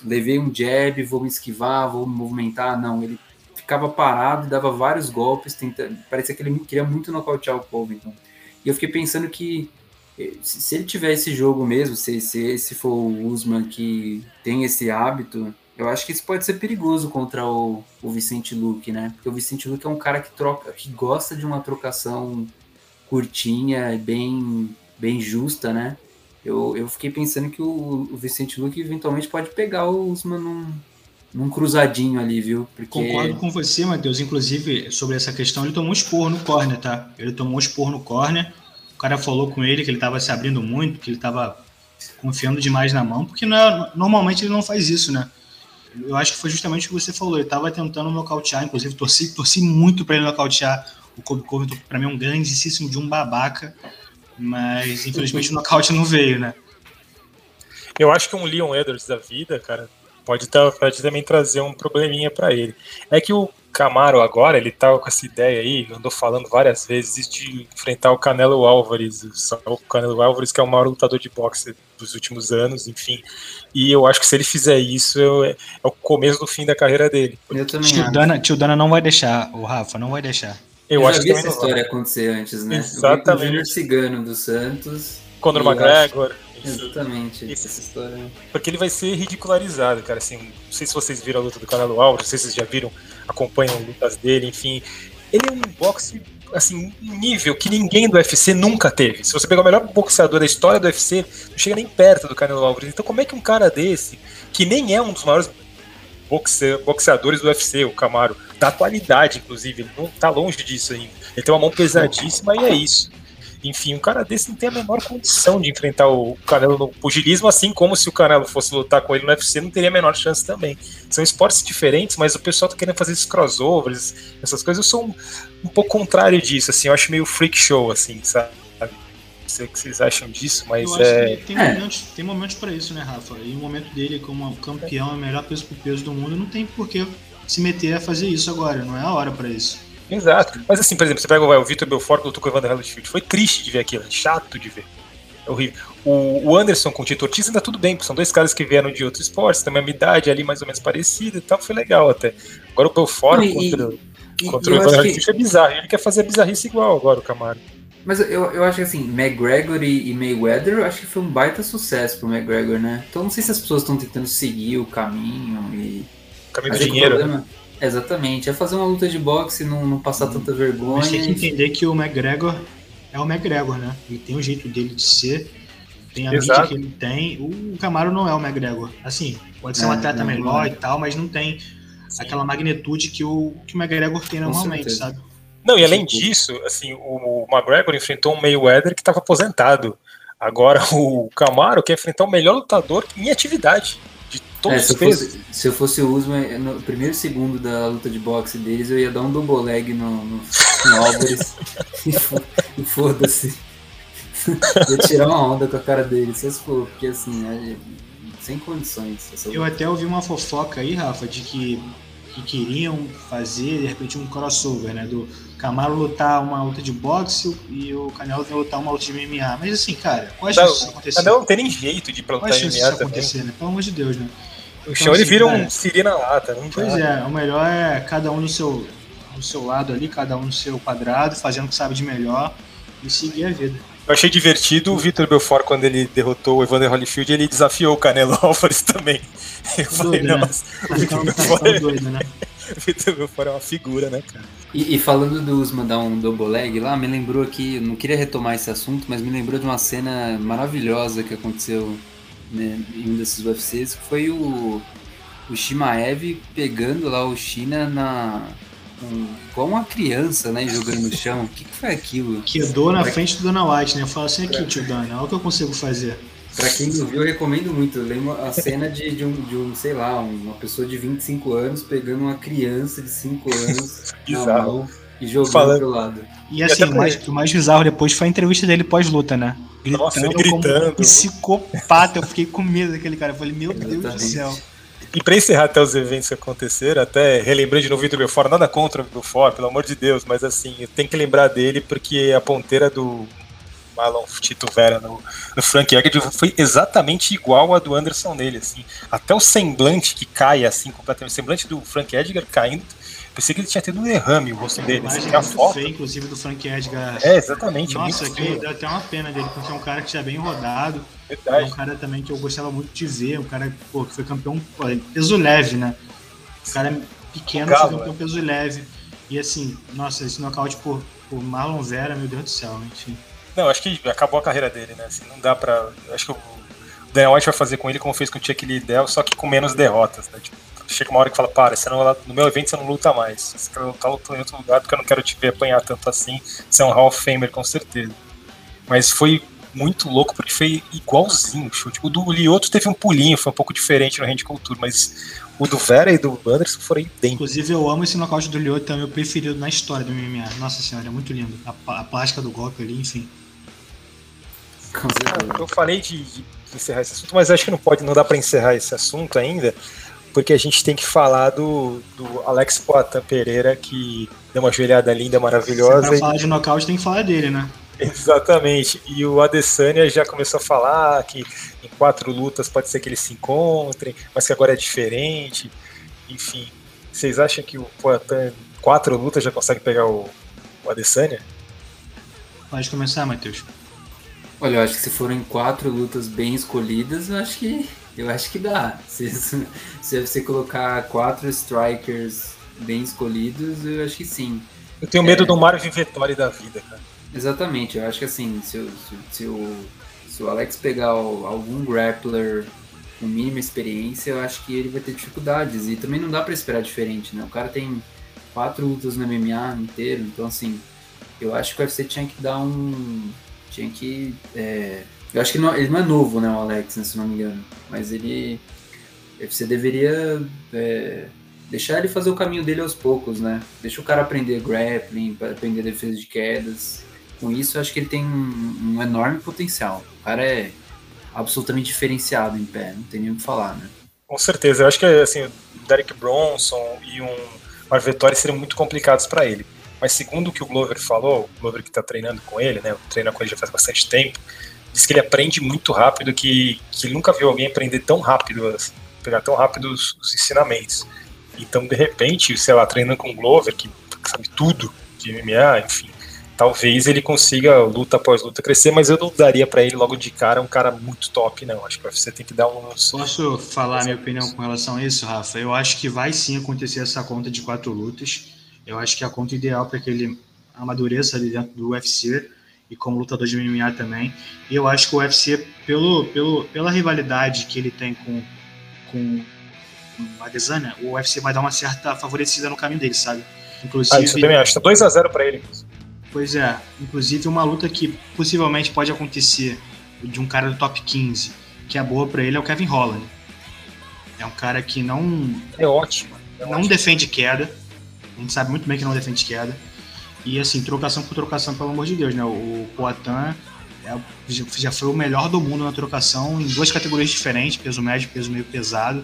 levei um jab, vou me esquivar, vou me movimentar. Não, ele ficava parado dava vários golpes, tentando, parecia que ele queria muito nocautear o Covington. E eu fiquei pensando que se ele tiver esse jogo mesmo, se, se esse for o Usman que tem esse hábito, eu acho que isso pode ser perigoso contra o, o Vicente Luque, né? Porque o Vicente Luque é um cara que troca, que gosta de uma trocação curtinha, bem, bem justa, né? eu, eu fiquei pensando que o, o Vicente Luque eventualmente pode pegar o Usman num, num cruzadinho ali, viu? Porque... Concordo com você, Matheus. Inclusive, sobre essa questão, ele tomou um esporro no corner, tá? Ele tomou um esporro no corner. Cara falou com ele que ele estava se abrindo muito, que ele estava confiando demais na mão, porque é, normalmente ele não faz isso, né? Eu acho que foi justamente o que você falou. Ele estava tentando nocautear, inclusive torci, torci muito para ele nocautear. O Kobe Covington, para mim, é um grandíssimo de um babaca. Mas infelizmente o nocaute não veio, né? Eu acho que um Leon Edwards da vida, cara, pode, tá, pode também trazer um probleminha para ele. É que o Camaro agora, ele tava com essa ideia aí, andou falando várias vezes de enfrentar o Canelo Álvares, o Canelo Álvares que é o maior lutador de boxe dos últimos anos, enfim. E eu acho que se ele fizer isso, é, é o começo do fim da carreira dele. Eu também tio Dana, tio Dana não vai deixar, o Rafa não vai deixar. Eu, eu acho já vi essa história acontecer antes, né? Exatamente. O Júnior Cigano do Santos. Conor McGregor. Exatamente, essa história. Porque ele vai ser ridicularizado, cara. Assim, não sei se vocês viram a luta do Canelo Alves, não sei se vocês já viram, acompanham lutas dele, enfim. Ele é um boxe, assim, um nível que ninguém do UFC nunca teve. Se você pegar o melhor boxeador da história do UFC, não chega nem perto do Canelo Alves. Então, como é que um cara desse, que nem é um dos maiores boxe, boxeadores do UFC, o Camaro, da atualidade, inclusive, ele não tá longe disso ainda. Ele tem uma mão pesadíssima e é isso. Enfim, um cara desse não tem a menor condição de enfrentar o Canelo no pugilismo, assim como se o Canelo fosse lutar com ele no UFC, não teria a menor chance também. São esportes diferentes, mas o pessoal tá querendo fazer esses crossovers, essas coisas. Eu sou um, um pouco contrário disso, assim, eu acho meio freak show, assim, sabe? sei o que vocês acham disso, mas eu é. tem, é. momentos, tem momentos para isso, né, Rafa? E o momento dele como campeão, é o melhor peso por peso do mundo, não tem por que se meter a fazer isso agora, não é a hora para isso. Exato. Mas assim, por exemplo, você pega o Vitor Belfort lutou com o Evander Holyfield. Foi triste de ver aquilo, chato de ver. É horrível. O, o Anderson com o Tito Ortiz ainda tudo bem, porque são dois caras que vieram de outros esportes, também a minha idade ali mais ou menos parecida e tal, foi legal até. Agora o Belfort e, contra, e, contra e o Evander Holyfield que... é bizarro. Ele quer fazer a bizarrice igual agora, o Camaro. Mas eu, eu acho que assim, McGregor e, e Mayweather, eu acho que foi um baita sucesso pro McGregor, né? Então não sei se as pessoas estão tentando seguir o caminho e. O caminho do dinheiro. Problema, Exatamente, é fazer uma luta de boxe, não, não passar tanta vergonha. Mas tem que entender que o McGregor é o McGregor, né? Ele tem o jeito dele de ser, tem a Exato. mídia que ele tem. O Camaro não é o McGregor. Assim, pode ser um É, atleta não, melhor é. e tal, mas não tem aquela magnitude que o, que o McGregor tem normalmente, sabe? Não, e além disso, assim, o McGregor enfrentou um Mayweather que estava aposentado. Agora o Camaro quer enfrentar o melhor lutador em atividade de todos É, se, os eu fosse, se eu fosse o Usman, no primeiro segundo da luta de boxe deles, eu ia dar um double leg no, no, no Álvares e fo- e foda-se. ia tirar uma onda com a cara dele, se for, porque assim, é, sem condições. essa Eu luta. até ouvi uma fofoca aí, Rafa, de que, que queriam fazer, de repente, um crossover, né? Do Camaro lutar uma luta de boxe e o Canelo vai lutar uma luta de MMA. Mas assim, cara, qual a chance disso Não, acontecer? Canelo não tem nem jeito de chance MMA também. acontecer, né? Pelo amor de Deus, né? O chão ele assim, vira cara, um siri na lata. Não Pois dá. é, o melhor é cada um no seu, no seu lado ali, cada um no seu quadrado, fazendo o que sabe de melhor e seguir a vida. Eu achei divertido o Vitor Belfort quando ele derrotou o Evander Holyfield, ele desafiou o Canelo Álvares também. Eu falei, Doido, né? nossa, ficando, tá Belfort ficando doido, né? o Vitor Belfort é uma figura, né, cara? E, e falando do Usman dar um double leg lá, me lembrou aqui, não queria retomar esse assunto, mas me lembrou de uma cena maravilhosa que aconteceu né, em um desses UFCs, que foi o, o Shimaev pegando lá o China na. Um, igual uma criança, né? Jogando no chão. O que, que foi aquilo? Quedou na frente do Dana White, né? Eu falo assim, aqui, tio Dana, olha o que eu consigo fazer. Pra quem não viu, eu recomendo muito. Eu lembro a cena de, de, um, de um, sei lá, uma pessoa de 25 anos pegando uma criança de 5 anos na mão e jogando Falando- pro lado. E assim, o mais, o mais bizarro depois foi a entrevista dele pós-luta, né? Gritando, Nossa, ele como gritando. um psicopata. Eu fiquei com medo daquele cara. Eu falei, meu Deus do céu. E pra encerrar até os eventos que aconteceram, até relembrei de novo o Vitor Belfort, nada contra o Belfort, pelo amor de Deus, mas assim, eu tenho que lembrar dele porque a ponteira do Marlon Tito Vera no, no Frank Edgar foi exatamente igual a do Anderson nele, assim. Até o semblante que cai assim completamente, o semblante do Frank Edgar caindo, pensei que ele tinha tido um derrame o rosto A dele, assim, a foto. feia, inclusive, do Frank Edgar. É, exatamente, Nossa, que feio, deu até uma pena dele, porque é um cara que já é bem rodado. É um verdade. cara também que eu gostava muito de ver, um cara pô, que foi campeão pô, peso leve, né? Um cara pequeno Galo, foi campeão peso leve. E assim, nossa, esse nocaute por, por Marlon Vera, meu Deus do céu, enfim. Não, acho que acabou a carreira dele, né? Assim, não dá pra. Acho que o Daniel White vai fazer com ele como fez com o Chuck Liddell, só que com menos derrotas, né? Tipo, chega uma hora que fala, para, você não, no meu evento você não luta mais. Você quer lutar, luta em outro lugar porque eu não quero te ver apanhar tanto assim. Você é um Hall of Famer, com certeza. Mas foi muito louco, porque foi igualzinho o chute. O do Lioto teve um pulinho, foi um pouco diferente no Hand Culture, mas o do Vera e do Anderson foram idênticos. Inclusive, eu amo esse nocaute do Lyoto, é o meu preferido na história do MMA. Nossa senhora, é muito lindo. A, a plástica do golpe ali, enfim. Eu falei de, de encerrar esse assunto, mas acho que não pode, não dá para encerrar esse assunto ainda, porque a gente tem que falar do, do Alex Poatan Pereira, que deu uma joelhada linda, Se maravilhosa. pra e- falar de nocaute, tem que falar dele, né? exatamente. E o Adesanya já começou a falar que em quatro lutas pode ser que eles se encontrem, mas que agora é diferente. Enfim, vocês acham que o Poatan, em quatro lutas, já consegue pegar o, o Adesanya? Pode começar, Matheus. Olha, eu acho que se forem quatro lutas bem escolhidas, eu acho que eu acho que dá. Se, se você colocar quatro strikers bem escolhidos, eu acho que sim. Eu tenho medo É. do Mário Vivettori da vida, cara. Exatamente, eu acho que assim, se, o- se, se o, se o Alex pegar o- algum grappler com mínima experiência, eu acho que ele vai ter dificuldades. E também não dá pra esperar diferente, né? O cara tem quatro lutas no MMA inteiro, então assim, eu acho que o UFC tinha que dar um. Tinha que. é, eu acho que não- ele não é novo, né, o Alex, né, se não me engano. Mas ele. UFC deveria. é, deixar ele fazer o caminho dele aos poucos, né? Deixa o cara aprender grappling, aprender defesa de quedas. Com isso, eu acho que ele tem um, um enorme potencial. O cara é absolutamente diferenciado em pé, não tem nem o que falar, né? Com certeza, eu acho que assim, o Derek Bronson e um Vitória seriam muito complicados para ele. Mas segundo o que o Glover falou, o Glover que está treinando com ele, né, treina com ele já faz bastante tempo, diz que ele aprende muito rápido, que, que nunca viu alguém aprender tão rápido, pegar tão rápido os, os ensinamentos. Então, de repente, sei lá, treinando com o Glover, que sabe tudo de MMA, enfim, talvez ele consiga luta após luta crescer, mas eu não daria para ele logo de cara um cara muito top, não. Acho que UFC tem que dar uns. Posso falar a minha opinião com relação a isso, Rafa? Eu acho que vai sim acontecer essa conta de quatro lutas. Eu acho que a conta ideal para que ele amadureça ali dentro do UFC e como lutador de MMA também. E eu acho que o UFC, pelo, pelo, pela rivalidade que ele tem com, com a Adesanya, o UFC vai dar uma certa favorecida no caminho dele, sabe? Inclusive, ah, isso também acho. Tá 2x0 para ele. Pois é. Inclusive, uma luta que possivelmente pode acontecer de um cara do top 15, que é boa para ele, é o Kevin Holland. É um cara que não. É ótimo. É não ótimo. defende queda. A gente sabe muito bem que não defende queda. E assim, trocação por trocação, pelo amor de Deus, né? O Poitin é, já foi o melhor do mundo na trocação em duas categorias diferentes, peso médio e peso meio pesado.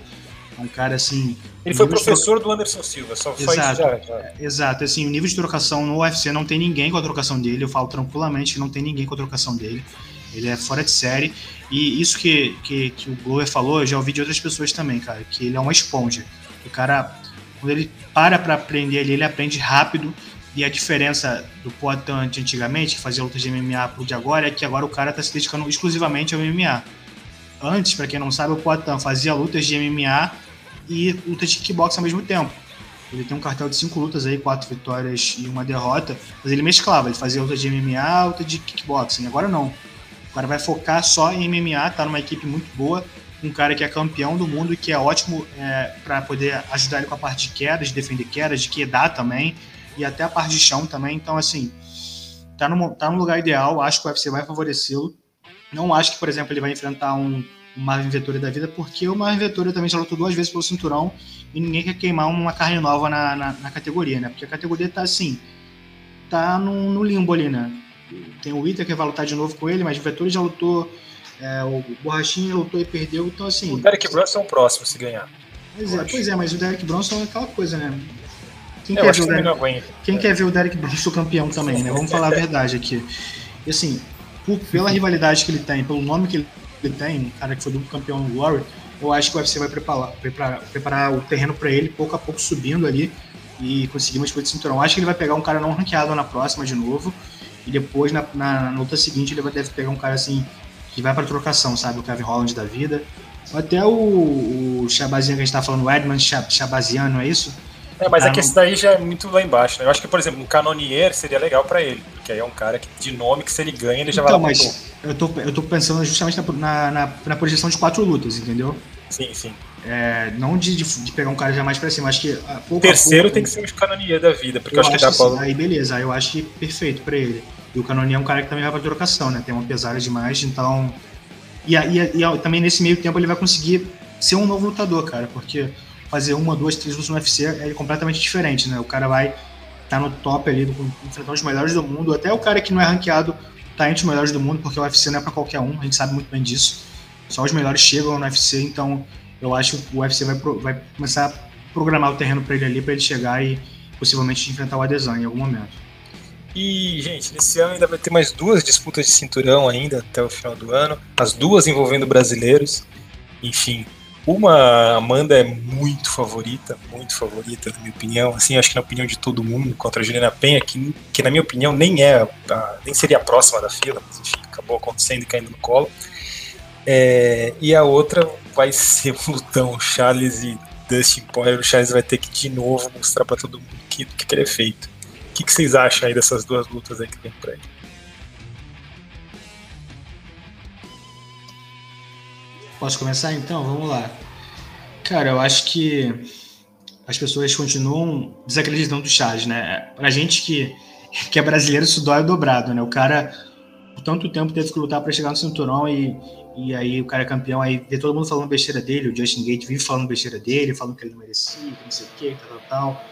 É um cara assim. Ele foi professor troca... do Anderson Silva, só exato, faz já, já. Exato, assim, o nível de trocação no UFC não tem ninguém com a trocação dele. Eu falo tranquilamente que não tem ninguém com a trocação dele. Ele é fora de série. E isso que, que, que o Glover falou, eu já ouvi de outras pessoas também, cara, que ele é uma esponja. O cara, quando ele para pra aprender ali, ele aprende rápido. E a diferença do Poitin de antigamente, que fazia lutas de MMA pro de agora, é que agora o cara tá se dedicando exclusivamente ao MMA. Antes, para quem não sabe, o Poitin fazia lutas de MMA e lutas de kickbox ao mesmo tempo. Ele tem um cartel de cinco lutas aí, quatro vitórias e uma derrota, mas ele mesclava, ele fazia luta de MMA, luta de kickboxing. Agora não. O cara vai focar só em MMA, tá numa equipe muito boa, um cara que é campeão do mundo e que é ótimo é, para poder ajudar ele com a parte de quedas, de defender quedas, de quedar também, e até a parte de chão também. Então, assim, tá no, tá no lugar ideal, acho que o UFC vai favorecê-lo. Não acho que, por exemplo, ele vai enfrentar um o Marvin Vettori da vida, porque o Marvin Vettori também já lutou duas vezes pelo cinturão e ninguém quer queimar uma carne nova na, na, na categoria, né? Porque a categoria tá assim, tá no, no limbo ali, né? Tem o Ita que vai lutar de novo com ele, mas o Vettori já lutou, é, o Borrachinha lutou e perdeu, então assim... O Derek Bronson é o próximo se ganhar. Pois é, pois é, mas o Derek Bronson é aquela coisa, né? Quem, quer ver, o Derek, quem quer ver o Derek Bronson campeão também, né? Vamos falar a verdade aqui. E assim, por, pela rivalidade que ele tem, pelo nome que ele ele tem, um cara que foi duplo campeão no Glory, eu acho que o UFC vai preparar, preparar, preparar o terreno para ele, pouco a pouco subindo ali e conseguir uma disputa de cinturão. Eu acho que ele vai pegar um cara não ranqueado na próxima de novo, e depois na, na, na luta seguinte ele vai deve pegar um cara assim que vai para trocação, sabe? O Kevin Holland da vida. Até o, o Shabazian que a gente tá falando, o Edmund Shabazian, não é isso? É, mas é que esse daí já é muito lá embaixo, né? Eu acho que, por exemplo, um Canonier seria legal para ele, porque aí é um cara que, de nome que se ele ganha, ele já então, vai lá mas eu tô, eu tô pensando justamente na, na, na projeção de quatro lutas, entendeu? Sim, sim. É, não de, de, de, pegar um cara já mais pra cima, acho que. Pouco Terceiro pouco, tem que ser o Canonier da vida, porque eu, acho que dá pra. Aí beleza, aí eu acho que perfeito pra ele. E o Canonier é um cara que também vai pra trocação, né? Tem uma pesada demais, então. E, e, e, também nesse meio tempo ele vai conseguir ser um novo lutador, cara, porque fazer uma, duas, três lutas no UFC é completamente diferente, né? O cara vai estar tá no top ali, enfrentando os melhores do mundo, até o cara que não é ranqueado tá entre os melhores do mundo, porque o UFC não é para qualquer um, a gente sabe muito bem disso. Só os melhores chegam no UFC, então eu acho que o UFC vai, vai começar a programar o terreno para ele ali, para ele chegar e possivelmente enfrentar o Adesanya em algum momento. E, gente, nesse ano ainda vai ter mais duas disputas de cinturão ainda até o final do ano, as duas envolvendo brasileiros. Enfim, uma Amanda é muito favorita, muito favorita, na minha opinião. Assim, acho que na opinião de todo mundo, contra a Juliana Penha, que, que na minha opinião nem é, a, nem seria a próxima da fila, mas enfim, acabou acontecendo e caindo no colo. É, e a outra vai ser um lutão, Charles e Dustin Poirier. O Charles vai ter que de novo mostrar para todo mundo que, que ele é feito. O que, que vocês acham aí dessas duas lutas aí que tem por aí? Posso começar então? Vamos lá. Cara, eu acho que as pessoas continuam desacreditando do Charles, né? Pra gente que, que é brasileiro, isso dói dobrado, né? O cara, por tanto tempo, teve que lutar para chegar no cinturão e, e aí o cara é campeão, aí vê todo mundo falando besteira dele, o Justin Gate vive falando besteira dele, falando que ele não merecia, que não sei o que, tal, tal.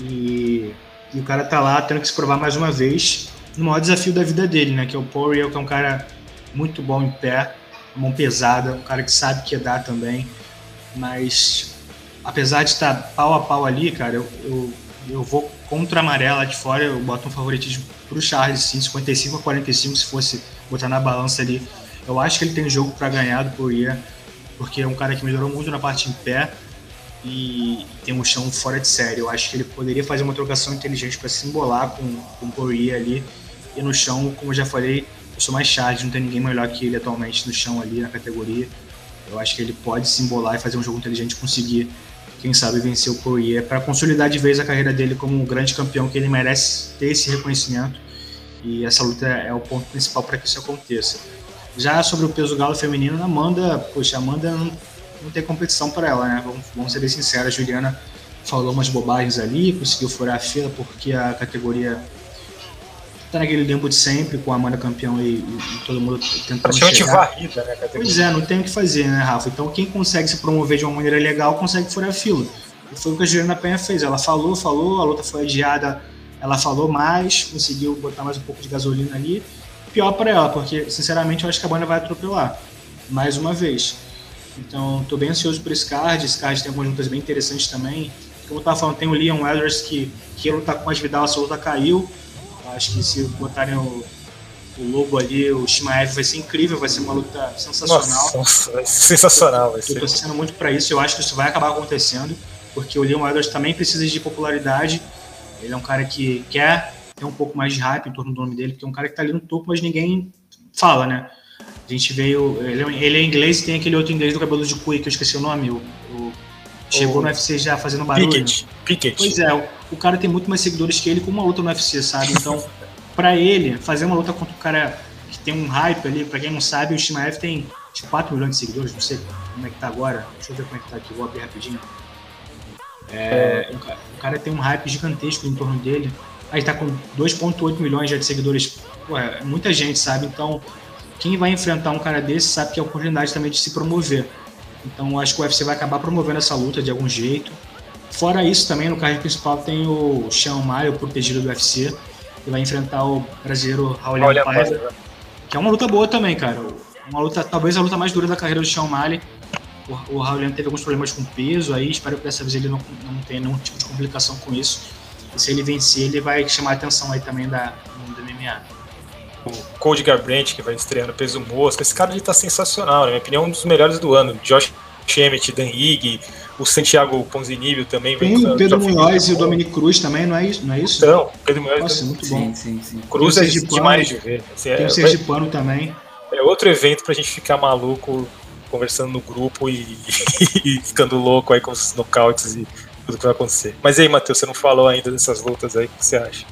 E, e o cara tá lá tendo que se provar mais uma vez no maior desafio da vida dele, né? Que é o Poirier, que é um cara muito bom em pé, mão pesada, um cara que sabe que dar também. Mas apesar de estar pau a pau ali, cara, eu, eu, eu vou contra a amarela de fora, eu boto um favoritismo pro Charles, sim, 55 a 45, se fosse botar na balança ali. Eu acho que ele tem jogo para ganhar do Poirier, porque é um cara que melhorou muito na parte em pé. e tem um chão fora de série. Eu acho que ele poderia fazer uma trocação inteligente para se embolar com, com o Poirier ali. E no chão, como eu já falei, eu sou mais charge, não tem ninguém melhor que ele atualmente no chão ali na categoria. Eu acho que ele pode se embolar e fazer um jogo inteligente conseguir, quem sabe, vencer o Poirier para consolidar de vez a carreira dele como um grande campeão que ele merece ter esse reconhecimento. E essa luta é o ponto principal para que isso aconteça. Já sobre o peso galo feminino, Amanda, poxa, Amanda não, não tem competição para ela, né? Vamos, vamos ser bem sinceros, a Juliana falou umas bobagens ali, conseguiu furar a fila porque a categoria tá naquele limbo de sempre, com a Amanda campeão e, e todo mundo tentando Praticamente chegar. varrida, né? Pois é, não tem o que fazer, né, Rafa? Então quem consegue se promover de uma maneira legal consegue furar a fila. E foi o que a Juliana Penha fez. Ela falou, falou, a luta foi adiada, ela falou mais, conseguiu botar mais um pouco de gasolina ali pior para ela, porque sinceramente eu acho que a banda vai atropelar mais uma vez. Então, estou bem ansioso por esse card. Esse card tem algumas lutas bem interessantes também. Como eu estava falando, tem o Leon Weathers que, que ia lutar com as Vidal, essa luta caiu. Acho que se botarem o, o logo ali, o Shimaev vai ser incrível, vai ser uma luta sensacional. Nossa, vai ser sensacional. Vai Estou torcendo muito para isso. Eu acho que isso vai acabar acontecendo, porque o Leon Weathers também precisa de popularidade. Ele é um cara que quer ter um pouco mais de hype em torno do nome dele, porque é um cara que tá ali no topo, mas ninguém fala, né? A gente veio. Ele, é ele é inglês e tem aquele outro inglês do cabelo de cuia que eu esqueci o nome. O, o chegou o... no UFC já fazendo barulho. Pickett. Pickett. Pois é, o, o, cara tem muito mais seguidores que ele com uma luta no UFC, sabe? Então, para ele, fazer uma luta contra um cara que tem um hype ali, para quem não sabe, o Shimaev tem tipo, 4 milhões de seguidores, não sei como é que tá agora. Deixa eu ver como é que tá aqui, vou abrir rapidinho. É, o, cara, o cara tem um hype gigantesco em torno dele. Aí tá com 2,8 milhões já de seguidores. Ué, é muita gente, sabe? Então, quem vai enfrentar um cara desse sabe que é a oportunidade também de se promover. Então, acho que o UFC vai acabar promovendo essa luta de algum jeito. Fora isso, também no card principal tem o Sean Maio, protegido do UFC, que vai enfrentar o brasileiro Raul Paiva, que é uma luta boa também, cara. Uma luta, talvez a luta mais dura da carreira do Sean Mali. O, o Raul teve alguns problemas com peso, aí espero que dessa vez ele não, não tenha nenhum tipo de complicação com isso se ele vencer, ele vai chamar a atenção aí também da, do MMA. O Cody Garbrandt, que vai estrear no peso mosca, esse cara ele tá sensacional, na minha opinião, um dos melhores do ano. Josh Emmett, Dan Higg, o Santiago Ponzinibio também. Tem o Pedro Munhoz e o Dominic Cruz também, não é isso? Não é isso? Então, Pedro Munhoz. Nossa, muito bom. Sim, sim, sim. Cruz é demais de ver. Assim, tem é, o Sergipano também. É outro evento pra gente ficar maluco conversando no grupo e, e ficando louco aí com os nocautes e tudo que vai acontecer. Mas aí, Matheus, você não falou ainda dessas lutas aí, o que você acha?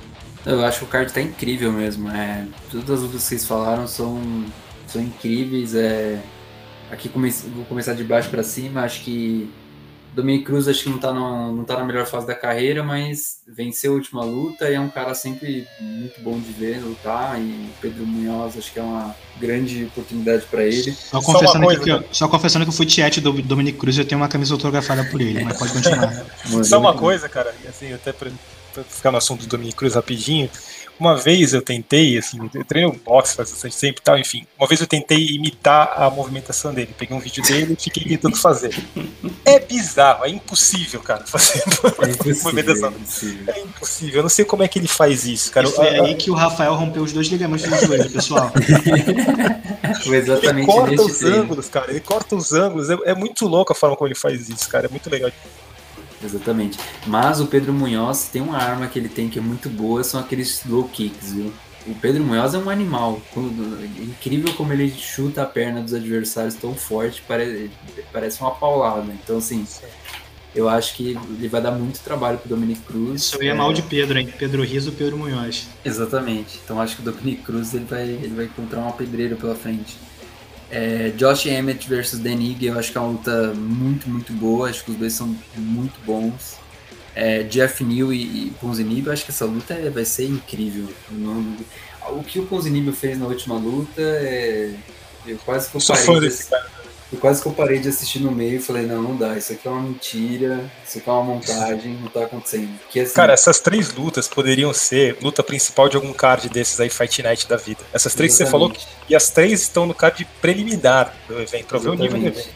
Eu acho que o card tá incrível mesmo. É, todas as lutas que vocês falaram são, são incríveis. É, aqui come, vou começar de baixo para cima. Acho que Dominic Cruz acho que não tá, no, não tá na melhor fase da carreira, mas venceu a última luta e é um cara sempre muito bom de ver lutar. E Pedro Munhoz acho que é uma grande oportunidade para ele. Só confessando, coisa, que, eu, só confessando que eu fui tiete do Dominic Cruz e eu tenho uma camisa autografada por ele, mas pode continuar. só uma coisa, cara, assim, até para ficar no assunto do Dominic Cruz rapidinho, uma vez eu tentei, assim, eu treino boxe faz bastante tempo e tal, enfim. Uma vez eu tentei imitar a movimentação dele. Peguei um vídeo dele e fiquei tentando fazer. É bizarro, é impossível, cara, fazer é impossível, movimentação. É impossível. é impossível. Eu não sei como é que ele faz isso, cara. foi aí que o Rafael rompeu os dois ligamentos do joelho, pessoal. foi exatamente ele corta os treino. ângulos, cara. Ele corta os ângulos. É, é muito louco a forma como ele faz isso, cara. É muito legal. Exatamente. Mas o Pedro Munhoz tem uma arma que ele tem que é muito boa, são aqueles low kicks, viu? O Pedro Munhoz é um animal. É incrível como ele chuta a perna dos adversários tão forte, parece, parece uma paulada. Então, assim, eu acho que ele vai dar muito trabalho pro Dominic Cruz. Isso aí é, é mal de Pedro, hein? Pedro Riso, Pedro Munhoz. Exatamente. Então acho que o Dominic Cruz ele vai, ele vai encontrar uma pedreira pela frente. É, Josh Emmett versus Denig, eu acho que é uma luta muito, muito boa. Acho que os dois são muito bons. É, Jeff Neal e, e eu acho que essa luta é, vai ser incrível. o que o Ponzinibbio fez na última luta, é, eu quase que eu parei desse, eu quase que eu parei de assistir no meio e falei, não, não dá, isso aqui é uma mentira, isso aqui é uma montagem, não tá acontecendo. Porque, assim, Cara, essas três lutas poderiam ser luta principal de algum card desses aí, Fight Night da vida. Essas três Exatamente. que você falou, e as três estão no card preliminar do evento, pra ver o nível do evento.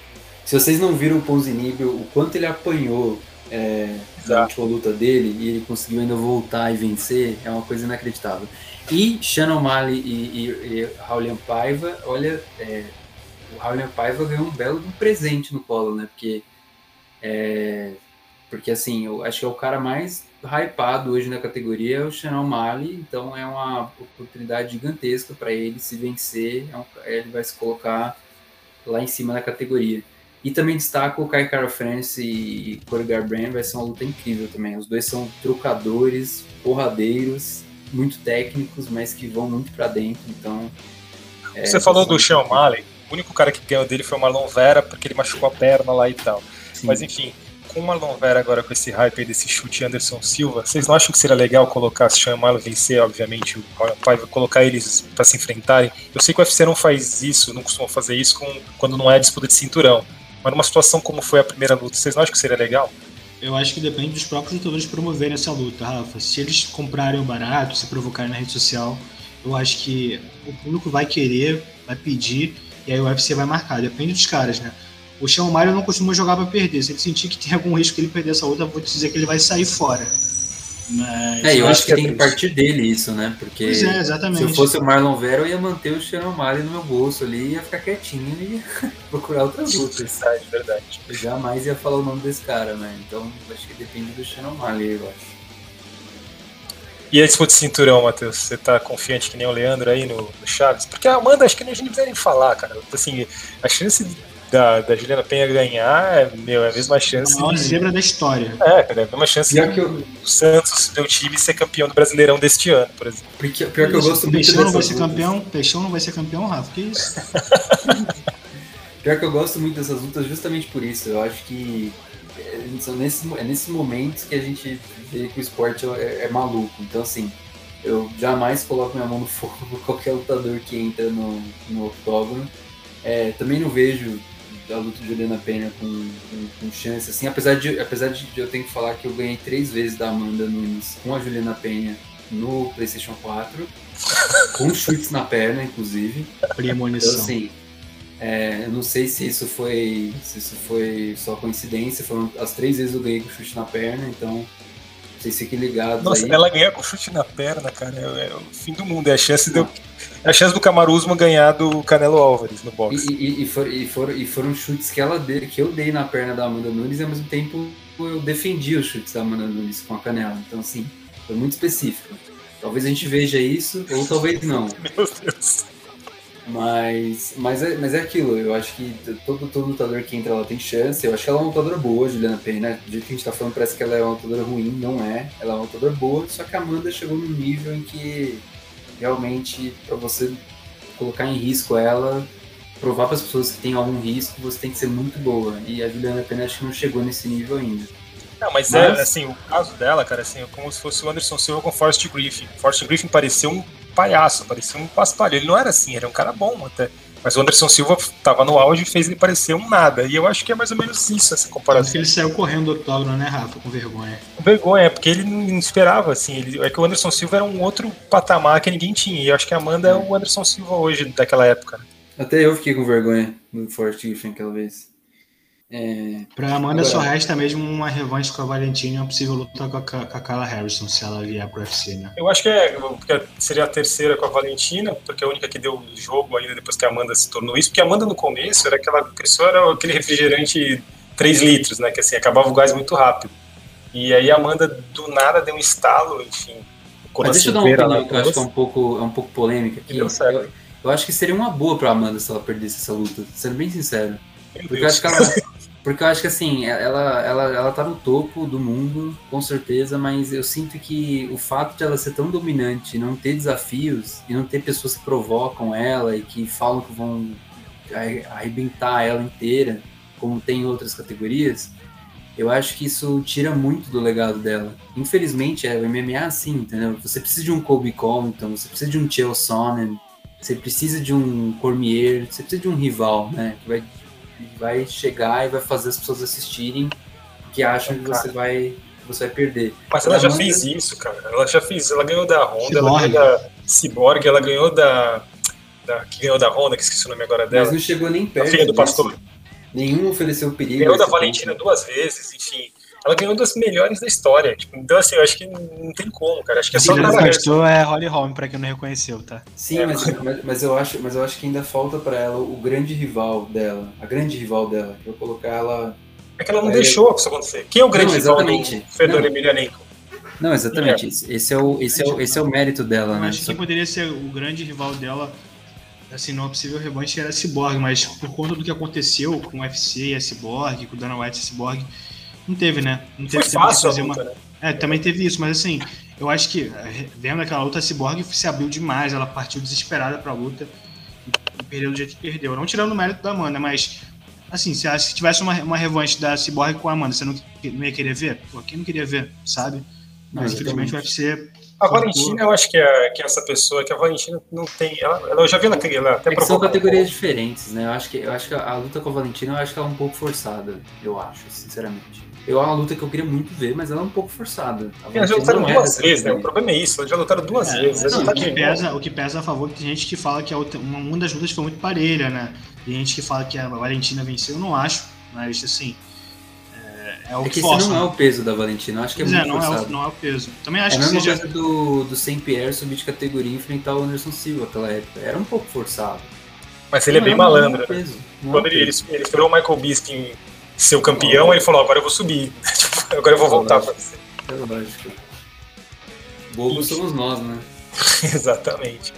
Se vocês não viram o Ponzinibio, o quanto ele apanhou é, na última luta dele e ele conseguiu ainda voltar e vencer, é uma coisa inacreditável. E Shannon Mali e, e, e Raulian Paiva, olha, é, o Raul Paiva ganhou um belo um presente no colo, né? Porque É, porque assim, eu acho que é o cara mais hypado hoje na categoria é o Shannon Mali, então é uma oportunidade gigantesca para ele se vencer, é um, ele vai se colocar lá em cima na categoria. E também destaco o Kai Kara France e Corey Garbrandt, vai ser uma luta incrível também. Os dois são trocadores, porradeiros, muito técnicos, mas que vão muito para dentro, então... É, Você falou do Sean Malley, o único cara que ganhou dele foi o Marlon Vera, porque ele machucou a perna lá e tal. Sim. Mas enfim, com o Marlon Vera agora com esse hype aí desse chute Anderson Silva, vocês não acham que seria legal colocar se chamá-lo vencer, obviamente, o Paiva, colocar eles para se enfrentarem? Eu sei que o UFC não faz isso, não costuma fazer isso com, quando não é disputa de cinturão. Mas numa situação como foi a primeira luta, vocês não acham que seria legal? Eu acho que depende dos próprios lutadores promoverem essa luta, Rafa. Se eles comprarem o barato, se provocarem na rede social, eu acho que o público vai querer, vai pedir, e aí o UFC vai marcar. Depende dos caras, né? O Sean Mario não costuma jogar para perder. Se ele sentir que tem algum risco que ele perder essa luta, eu vou dizer que ele vai sair fora. Mas é, eu acho que, que tem que partir dele isso, né? Porque é, se eu fosse o Marlon Vera, eu ia manter o Sean Mario no meu bolso ali, ia ficar quietinho e procurar outras lutas. Verdade, verdade. Eu jamais ia falar o nome desse cara, né? Então acho que depende do Sean Mario, eu acho. E a disputa de cinturão, Matheus? Você tá confiante que nem o Leandro aí no, no Chaves? Porque a Amanda, acho que a gente precisa nem falar, cara. Assim, a chance da, da Juliana Penha ganhar, é, meu, é a mesma chance. A maior zebra da história. É, cara, é a mesma chance pior que eu... o Santos, meu time, ser campeão do Brasileirão deste ano, por exemplo. Porque, pior que eu gosto muito Peixão não vai ser campeão, Peixão não vai ser campeão, Rafa, que isso? pior que eu gosto muito dessas lutas justamente por isso. Eu acho que é, são nesse, é nesses momentos que a gente vê que o esporte é, é maluco. Então, assim, eu jamais coloco minha mão no fogo qualquer lutador que entra no, no octógono. É, também não vejo da luta de Juliana Pena com, com, com, chance, assim, apesar de, apesar de eu ter que falar que eu ganhei três vezes da Amanda Nunes com a Juliana Penha no PlayStation 4, com chutes na perna, inclusive. Premonição. Então, assim, é, eu não sei se isso foi se isso foi só coincidência, foram as três vezes eu ganhei com chute na perna, então vocês fiquem ligados Nossa, aí. ela ganha com chute na perna, cara, é, é, o fim do mundo, é a chance de eu a chance do Kamaru Usman ganhar do Canelo Álvares no boxe. E, e, e, for, e, for, e foram chutes que, ela de, que eu dei na perna da Amanda Nunes e ao mesmo tempo eu defendi os chutes da Amanda Nunes com a canela. Então, assim, foi muito específico. Talvez a gente veja isso, ou talvez não. Meu Deus. Mas, mas, é, mas é aquilo, eu acho que todo, todo lutador que entra ela tem chance. Eu acho que ela é uma lutadora boa, Juliana Pena. Do jeito que a gente tá falando, parece que ela é uma lutadora ruim, não é. Ela é uma lutadora boa, só que a Amanda chegou num nível em que realmente para você colocar em risco ela, provar para as pessoas que tem algum risco, você tem que ser muito boa. E a Juliana Pena acho que não chegou nesse nível ainda. Não, mas, é, mas, é assim, o caso dela, cara, assim, é como se fosse o Anderson Silva com Forrest Griffin. Forrest Griffin parecia um palhaço, parecia um paspalho. Ele não era assim, era um cara bom até. Mas o Anderson Silva estava no auge e fez ele parecer um nada. E eu acho que é mais ou menos isso, essa comparação. Acho que ele saiu correndo do octógono, né, Rafa? Com vergonha. Com vergonha, porque ele não esperava, assim. Ele, é que o Anderson Silva era um outro patamar que ninguém tinha. E eu acho que a Amanda é o Anderson Silva hoje, daquela época. Até eu fiquei com vergonha no Forte Griffin aquela vez. É... Pra Amanda Agora... só resta mesmo uma revanche com a Valentina e uma possível luta com a, com a Carla Harrison, se ela vier pro UFC, né? Eu acho que é, seria a terceira com a Valentina, porque é a única que deu jogo ainda depois que a Amanda se tornou isso, porque a Amanda no começo era aquela cresceu era aquele refrigerante 3 litros, né? Que assim, acabava o gás muito rápido. E aí a Amanda do nada deu um estalo, enfim. Mas deixa eu dar uma opinião que eu acho que é um pouco, é um pouco polêmica aqui. Eu, eu, acho que seria uma boa pra Amanda se ela perdesse essa luta, sendo bem sincero. Porque eu acho que ela, Porque eu acho que assim, ela, ela, ela tá no topo do mundo, com certeza, mas eu sinto que o fato de ela ser tão dominante, não ter desafios e não ter pessoas que provocam ela e que falam que vão arrebentar ela inteira, como tem em outras categorias, eu acho que isso tira muito do legado dela. Infelizmente, é, o MMA é assim, entendeu? Você precisa de um Kobe Compton, você precisa de um Chael Sonnen, você precisa de um Cormier, você precisa de um rival, né? Que vai vai chegar e vai fazer as pessoas assistirem que acham que você vai você vai perder. Mas ela, já fez isso, cara. Ela já fez, ela ganhou da Honda, ela ganhou da Cyborg, ela ganhou da, da que ganhou da Honda, que esqueci o nome agora dela. Mas não chegou nem perto. A filha do pastor. Nenhum ofereceu perigo. Ganhou da Valentina ponto. duas vezes, enfim. Ela ganhou das melhores da história. Tipo, então, assim, eu acho que não tem como, cara. Acho que é só. O pastor é Holly Holm, pra quem não reconheceu, tá? Sim, é. mas, mas, mas, eu acho, mas eu acho que ainda falta para ela o grande rival dela. A grande rival dela. Eu vou colocar ela É que ela não deixou isso acontecer. Quem é o grande Não, rival do exatamente. Fedor Não. Emelianenko? Não, exatamente. Esse é o, esse é o, esse é o mérito dela, Eu né? acho que poderia ser o grande rival dela, assim, numa possível revanche era a Cyborg, mas por conta do que aconteceu com o UFC e a Cyborg, com o Dana White e a Cyborg, não teve, né? Não Foi teve de fácil a fazer luta, uma. né? É, também teve isso, mas assim, eu acho que, eh, vendo aquela luta, a Cyborg se abriu demais, ela partiu desesperada pra luta e, perdeu do jeito que perdeu. Não tirando o mérito da Amanda, mas, assim, se, se tivesse uma, uma revanche da Cyborg com a Amanda, você não, não ia querer ver? Pô, quem não queria ver, sabe? Mas, infelizmente, o UFC. A Valentina, eu acho que é, que é essa pessoa, que a Valentina não tem. Ela, ela eu já vi ela, ela até É que são categorias diferentes, né? Eu acho que, eu acho que a, a luta com a Valentina, eu acho que ela é um pouco forçada, eu acho, sinceramente. Eu é uma luta que eu queria muito ver, mas ela é um pouco forçada. A Elas já lutaram não é duas vezes, né? O categoria. problema é isso, elas já lutaram duas É, vezes. tá o, que de- pesa, o que pesa a favor é que tem gente que fala que a outra- uma, uma das lutas foi muito parelha, né? Tem gente que fala que a Valentina venceu, eu não acho, mas assim. É, é o É que, que esse força. não é né? o peso da Valentina, eu acho que é Pois é, muito não é, forçado. o, não é o peso. Também É acho a que mesma seja. coisa do, do Saint Pierre subir de categoria e enfrentar o Anderson Silva naquela época. Era um pouco forçado. Mas ele é Não, bem não, não malandro. é né? peso, não é Quando ele, ele, ele esperou o Michael Bisping ser o campeão, ele falou: agora eu vou subir. Tipo, agora eu vou voltar pra você. É lógico. Bobos somos nós, né? Exatamente.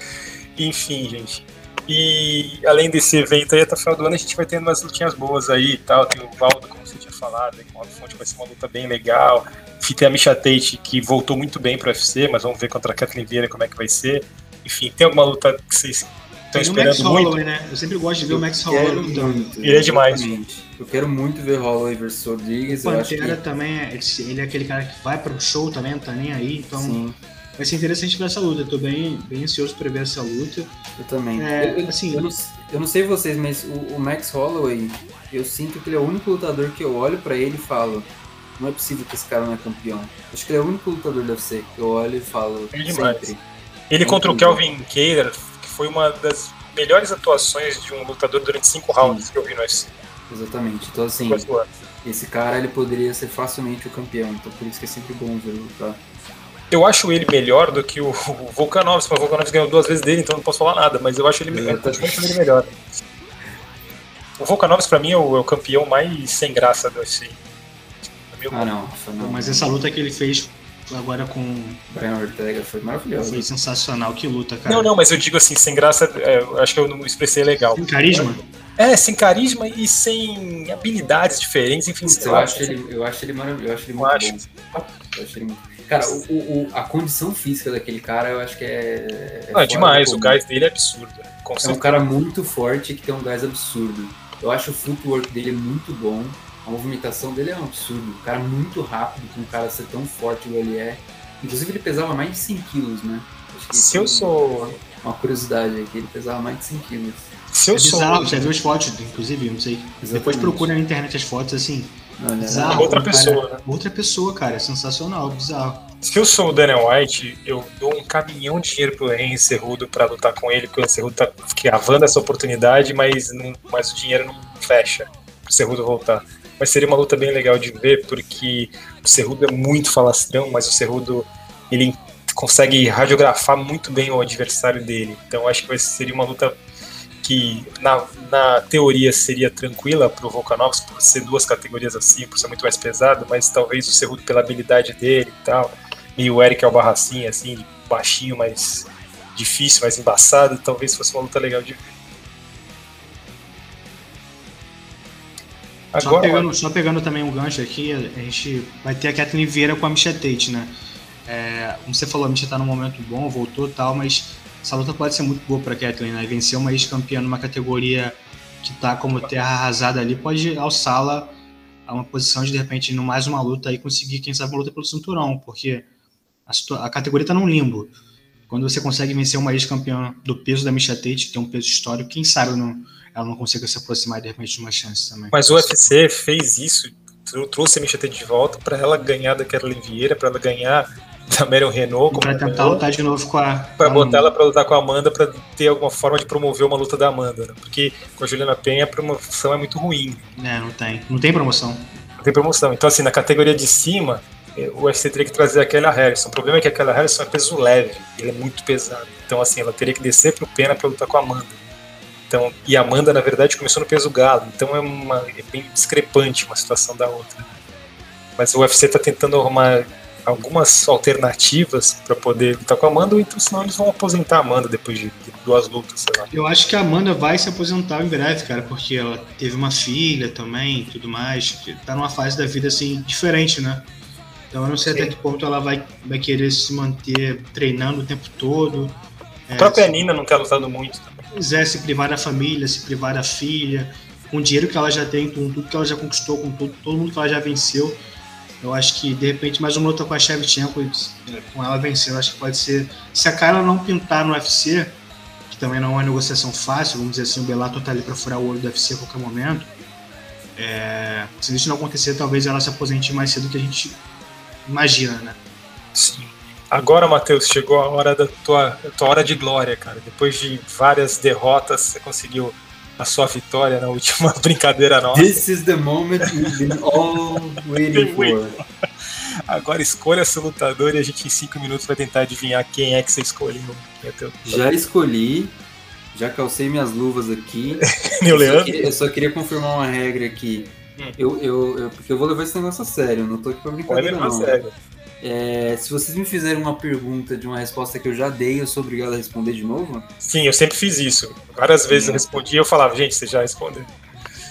Enfim, gente. E além desse evento aí, até o final do ano a gente vai tendo umas lutinhas boas aí e tal. Tem o Valdo, como você tinha falado, com o Fonte vai ser uma luta bem legal. Tem a Misha Tate, que voltou muito bem pro UFC, mas vamos ver contra a Kathleen Vieira como é que vai ser. Enfim, tem alguma luta que vocês Tem o Max muito? Holloway, né? Eu sempre gosto de ver o Max Holloway lutando. muito, Ele é demais. exatamente. Eu quero muito ver Holloway versus Rodrigues. Eu acho Pantera que também, é- ele é aquele cara que vai pro show também, não tá nem aí, então sim, vai ser interessante ver essa luta. Eu tô bem, bem ansioso pra ver essa luta. eu também. É, eu, eu- assim- eu não, eu não sei vocês, mas o, o Max Holloway, eu sinto que ele é o único lutador que eu olho pra ele e falo. Não é possível que esse cara não é campeão. Acho que ele é o único lutador do UFC que eu olho e falo É demais. sempre. Ele contra o Incrível. Kelvin Cater, que foi uma das melhores atuações de um lutador durante cinco rounds que eu vi no UFC. Exatamente. Então assim, esse cara ele poderia ser facilmente o campeão. Então por isso que é sempre bom ver ele lutar. Eu acho ele melhor do que o, o Volkanovski, mas o Volkanovski ganhou duas vezes dele, então não posso falar nada, mas eu acho ele, eu ele melhor. O Volkanovski pra mim é o, é o campeão mais sem graça do UFC. Ah não, não. Mas essa luta que ele fez agora com. Brian Ortega foi maravilhoso. Foi sensacional. Que luta, cara. Não, não, mas eu digo assim, sem graça, é, eu acho que eu não expressei legal. Tem carisma? É, sem carisma e sem habilidades diferentes, enfim, Putz, sei eu lá. acho ele, eu acho ele maravilhoso, eu acho ele Eu muito acho. bom. Eu acho ele muito... Cara, o, o- o- a condição física daquele cara, eu acho que é. é é demais, o gás dele é absurdo. Com É um cara muito forte que tem um gás absurdo. Eu acho o footwork dele muito bom. A movimentação dele é um absurdo. Um cara muito rápido, com um cara ser tão forte igual ele é. Inclusive ele pesava mais de 100 quilos, né? Acho que Se eu é sou. Uma curiosidade aqui, ele pesava mais de 100 quilos. Se eu É sou. bizarro, já viu as fotos, inclusive, não sei. Depois Exatamente. procura na internet as fotos, assim. Era- Bizarro. Outra cara- pessoa, né? Outra pessoa, cara. É sensacional, bizarro. Se eu sou o Daniel White, eu dou um caminhão de dinheiro pro Henry Cerrudo pra lutar com ele, porque o Cerrudo tá cavando essa oportunidade, mas, não, mas o dinheiro não fecha pro Cerrudo voltar. Mas seria uma luta bem legal de ver, porque o Cerrudo é muito falastrão, mas o Cerrudo ele consegue radiografar muito bem o adversário dele. Então acho que seria uma luta que na, na teoria seria tranquila pro Volkanovski por ser duas categorias assim, por ser muito mais pesado, mas talvez o Cerrudo pela habilidade dele e tal, e o Eric Albarracin, assim, baixinho, mais difícil, mais embaçado, talvez fosse uma luta legal de ver. Só Agora, pegando, só pegando também um gancho aqui, a gente vai ter a Kathleen Vieira com a Misha Tate, né? É, como você falou, a Misha tá num momento bom, voltou e tal, mas essa luta pode ser muito boa pra Kathleen, né? Vencer uma ex-campeã numa categoria que tá como terra arrasada ali pode alçá-la a uma posição de, de repente, no mais uma luta e conseguir, quem sabe, uma luta pelo cinturão, porque a, a categoria tá num limbo. Quando você consegue vencer uma ex-campeã do peso da Misha Tate, que tem um peso histórico, quem sabe não, ela não consiga se aproximar de repente de uma chance também. mas o UFC fez isso, trou- trouxe a Misha Tate de volta para ela ganhar da Carolina Vieira, para ela ganhar da Marion Renault, como tentar lutar de novo com a. para botar ela para lutar com a Amanda para ter alguma forma de promover uma luta da Amanda, né? porque com a Juliana Penha a promoção é muito ruim, É, não tem. Não tem promoção. não tem promoção. Então assim, na categoria de cima, eh, o UFC teria que trazer a Kelly Harrison. O problema é que a Kelly Harrison é peso leve, ele é muito pesado. Então assim, ela teria que descer pro Pena para lutar com a Amanda. Então, e a Amanda, na verdade, começou no peso galo. Então é, uma, é bem discrepante uma situação da outra. Mas o UFC está tentando arrumar algumas alternativas para poder lutar com a Amanda, ou então senão eles vão aposentar a Amanda depois de, de duas lutas, sei lá. Eu acho que a Amanda vai se aposentar em breve, cara, porque ela teve uma filha também e tudo mais, tá numa fase da vida assim diferente, né? Então eu não sei Sim. até que ponto ela vai, vai querer se manter treinando o tempo todo. A é, própria. Nina não quer lutando muito. Pois é, se privar da família, se privar da filha, com o dinheiro que ela já tem, com tudo que ela já conquistou, com todo, todo mundo que ela já venceu eu acho que, de repente, mais uma luta com a Shevchenko, com ela vencendo, acho que pode ser. Se a cara não pintar no UFC, que também não é uma negociação fácil, vamos dizer assim, o Bellator tá ali para furar o olho do UFC a qualquer momento. É, se isso não acontecer, talvez ela se aposente mais cedo do que a gente imagina, né? Sim. Agora, Matheus, chegou a hora da tua, da tua hora de glória, cara. Depois de várias derrotas, você conseguiu a sua vitória na última brincadeira nossa. This is the moment we've been all waiting for. Agora escolha seu lutador e a gente em 5 minutos vai tentar adivinhar quem é que você escolheu. É já escolhi, já calcei minhas luvas aqui. Meu Leandro? Só queria, eu só queria confirmar uma regra aqui. Hum. Eu, eu, eu, porque eu vou levar esse negócio a sério, não tô aqui pra brincadeira. Pode levar não. a sério. É, se vocês me fizerem uma pergunta de uma resposta que eu já dei, eu sou obrigado a responder de novo? Sim, eu sempre fiz isso. Várias vezes eu respondi e eu falava, gente, você já respondeu.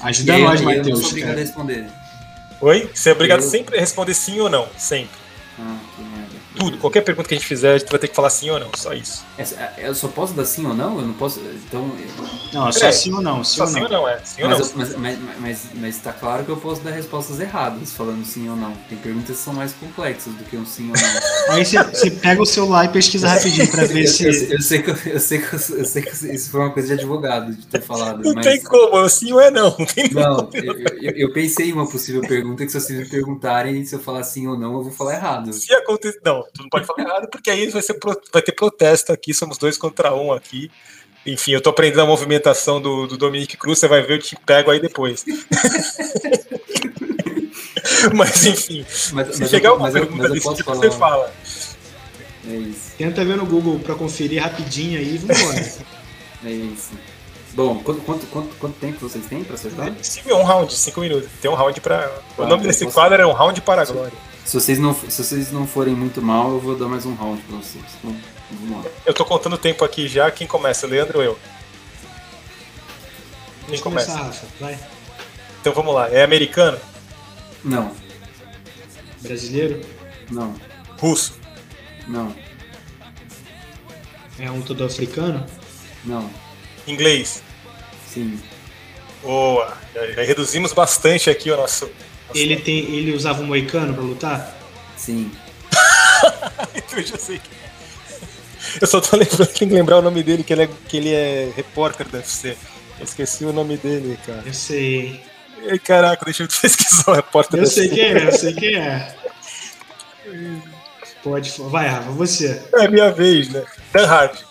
Ajuda nós, Matheus. Eu sou obrigado a responder. Oi? Você é obrigado eu... sempre a responder sim ou não. Sempre. Ah. Tudo, qualquer pergunta que a gente fizer, a gente vai ter que falar sim ou não, só isso. É, eu só posso dar sim ou não? Eu não posso. Então. Não, é só é, sim ou não. Sim só ou sim ou não, é. Sim ou mas, não. Mas, mas, mas, mas, tá claro que eu posso dar respostas erradas falando sim ou não. Tem perguntas que são mais complexas do que um sim ou não. Aí você pega o celular e pesquisa rapidinho pra ver se. Eu, eu, sei que, eu, sei que, eu sei que isso foi uma coisa de advogado de ter falado. Não mas... tem como, é sim ou é não. Não, tem não eu, eu, eu, pensei em uma possível pergunta que se vocês me perguntarem se eu falar sim ou não, eu vou falar errado. Se acontecer. Não, tu não pode falar errado porque aí vai, ser, vai ter protesto aqui, somos dois contra um aqui. Enfim, eu tô aprendendo a movimentação do, do Dominique Cruz, você vai ver, eu te pego aí depois. mas enfim, mas, se mas chegar eu, uma pergunta desse tipo, você fala. É isso. Tenta ver no Google para conferir rapidinho aí e vambora. é isso. Bom, quanto, quanto, quanto, quanto tempo vocês têm para acertar? Sim, um round, cinco minutos. Tem um round para. o nome desse posso... quadro é um round para a glória. Se vocês, não, se vocês não forem muito mal, eu vou dar mais um round pra vocês. Então, vamos lá. Eu tô contando o tempo aqui já. Quem começa? Leandro ou eu? Quem começa? Rafa, vai. Então vamos lá. É americano? Não. Brasileiro? Não. Russo? Não. É um todo africano? Não. Inglês? Sim. Boa. Já, já reduzimos bastante aqui o nosso ele, tem, ele usava um moicano pra lutar? Sim. eu já sei que é. Eu só tô lembrando, tem que lembrar o nome dele, que ele é, que ele é repórter da UFC. Eu esqueci o nome dele, cara. Eu sei. Ei, caraca, deixa eu pesquisar o repórter Eu sei quem é, eu sei quem é. Pode, vai, Rafa, você. É minha vez, né? Dan Hard.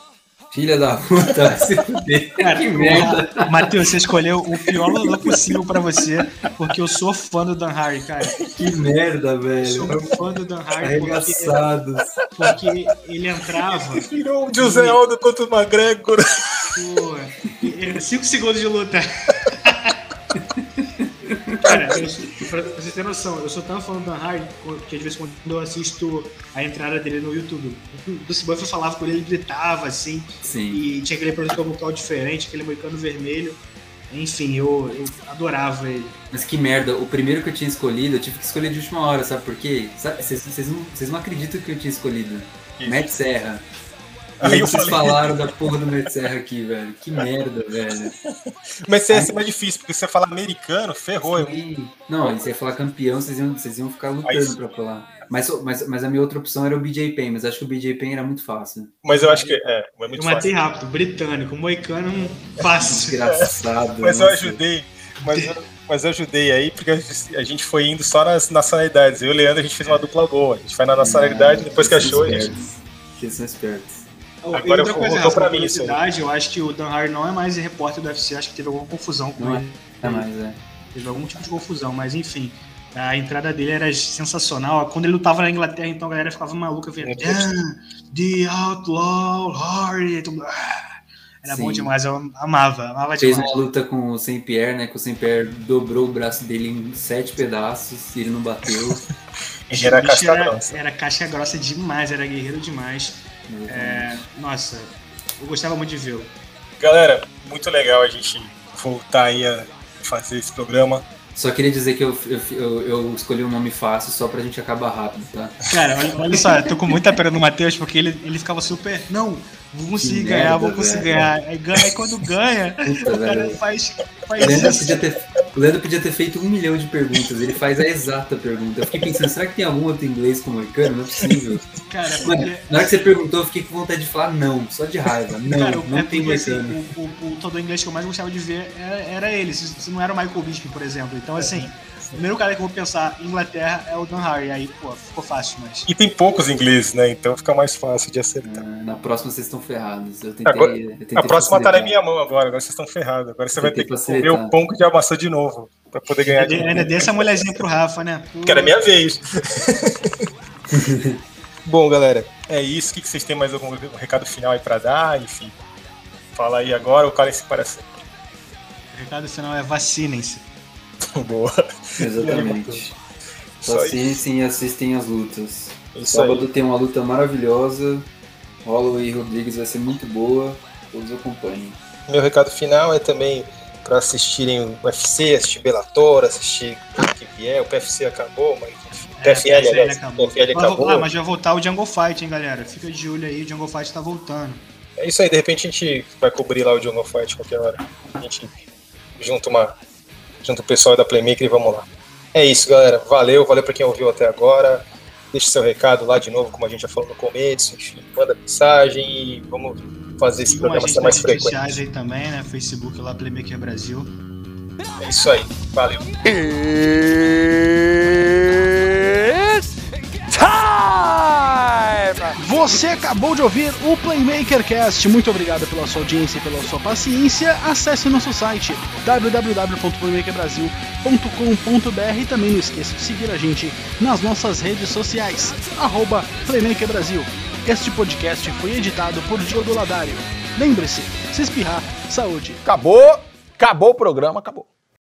Filha da puta, se fuder. Cara, que merda. Matheus, você escolheu o pior lutador possível pra você, porque eu sou fã do Dan Hardy, cara. Que merda, velho. Sou fã do Dan Hardy. Arregaçados. Porque, porque ele entrava. Virou o José Aldo contra o McGregor. Pô, 5 segundos de luta. Cara, eu, pra você ter noção, eu sou tão fã do Dan Hardy que às vezes quando eu assisto a entrada dele no YouTube, o Cibuff falava com ele, ele gritava assim, Sim. e tinha aquele produto vocal diferente, aquele moicano vermelho. Enfim, eu, eu adorava ele. Mas que merda, o primeiro que eu tinha escolhido, eu tive que escolher de última hora, sabe por quê? Vocês não, não acreditam que eu tinha escolhido. Isso. Matt Serra. Aí vocês falei... falaram da porra do Metserra aqui, velho. Que merda, velho. Mas Serra é mais difícil, porque se você falar americano, ferrou. Sim. Não, se você falar campeão, vocês iam, vocês iam ficar lutando Aí... pra falar. Mas, mas, mas a minha outra opção era o BJ Penn, mas acho que o BJ Penn era muito fácil. Mas eu acho que é, é muito eu matei fácil. rápido, britânico, moicano fácil. Engraçado. mas eu ajudei, mas eu, mas eu ajudei aí, porque a gente foi indo só nas nacionalidades. Eu e o Leandro, a gente fez uma dupla boa. A gente foi na nacionalidade, ah, depois que achou, a gente... Que são espertos. Agora outra coisa, Rafa, pra mim isso eu acho que o Dan Hardy não é mais repórter do UFC, acho que teve alguma confusão com não ele. É mais, é. Teve algum tipo de confusão, mas enfim. A entrada dele era sensacional. Quando ele lutava na Inglaterra, então a galera ficava maluca vendo. É, ah, the Outlaw Hardy. Ah, Era Sim. bom demais, eu amava, amava Fez demais. uma luta com o Saint Pierre, né? Que o Saint Pierre dobrou o braço dele em sete pedaços e ele não bateu. era casca era, grossa. Era casca grossa demais, era guerreiro demais. É, nossa, eu gostava muito de vê-lo. Galera, muito legal a gente voltar aí a fazer esse programa. Só queria dizer que eu, eu, eu, escolhi um nome fácil só pra gente acabar rápido, tá? Cara, olha, olha só, eu tô com muita pena no Matheus porque ele, ele ficava super. Não, vou conseguir ganhar, merda, vou conseguir velho. ganhar. Aí, ganha, aí quando ganha, Puta, o cara velho. faz, faz o Leandro, podia ter, o Leandro podia ter feito um milhão de perguntas, ele faz a exata pergunta. Eu fiquei pensando, será que tem algum outro inglês como americano? Não é possível. Cara, porque... Mano, na hora que você perguntou, eu fiquei com vontade de falar não, só de raiva. Não, cara, não é tem assim, o, o, o, todo inglês que eu mais gostava de ver era, era ele, se, se não era o Michael Bisping, por exemplo. Então, assim. O primeiro cara que eu vou pensar em Inglaterra é o Dan Harry, aí, pô, ficou fácil, mas. E tem poucos ingleses, né? Então fica mais fácil de acertar. Ah, na próxima vocês estão ferrados. Eu tentei, agora, eu tentei a próxima facilitar. tá na minha mão agora, agora vocês estão ferrados. Agora você vai ter que facilitar. comer o pão que já amassou de novo. Pra poder ganhar de Ainda dei essa mulherzinha pro Rafa, né? Pô. Que era minha vez. Bom, galera, é isso. O que vocês têm mais algum recado final aí pra dar? Enfim, fala aí agora ou calem-se para sempre. O recado final é vacinem-se. Boa. Exatamente. Só assistem e assistem as lutas. Isso Sábado aí. tem uma luta maravilhosa. Holloway e Rodrigues vai ser muito boa. Todos acompanhem. Meu recado final é também para assistirem o UFC, assistir Bellator, assistir o que vier. O PFC acabou, mas o PFL, é, aliás, acabou. O PFL acabou. Ah, mas vai voltar o Jungle Fight, hein, galera? Fica de olho aí, o Jungle Fight tá voltando. É isso aí, de repente a gente vai cobrir lá o Jungle Fight qualquer hora. A gente junta uma junto o pessoal da Playmaker e vamos lá. É isso, galera. Valeu, valeu para quem ouviu até agora. Deixe seu recado lá de novo, como a gente já falou no começo. Enfim, manda mensagem e vamos fazer esse programa ser mais frequente. sociais aí também, né? Facebook lá, Playmaker Brasil. É isso aí. Valeu. Você acabou de ouvir o Playmaker Cast. Muito obrigado pela sua audiência e pela sua paciência. Acesse nosso site www.playmakerbrasil.com.br e também não esqueça de seguir a gente nas nossas redes sociais, arroba Playmaker Brasil. Este podcast foi editado por Diogo Ladário. Lembre-se, se espirrar, saúde. Acabou, acabou o programa, acabou.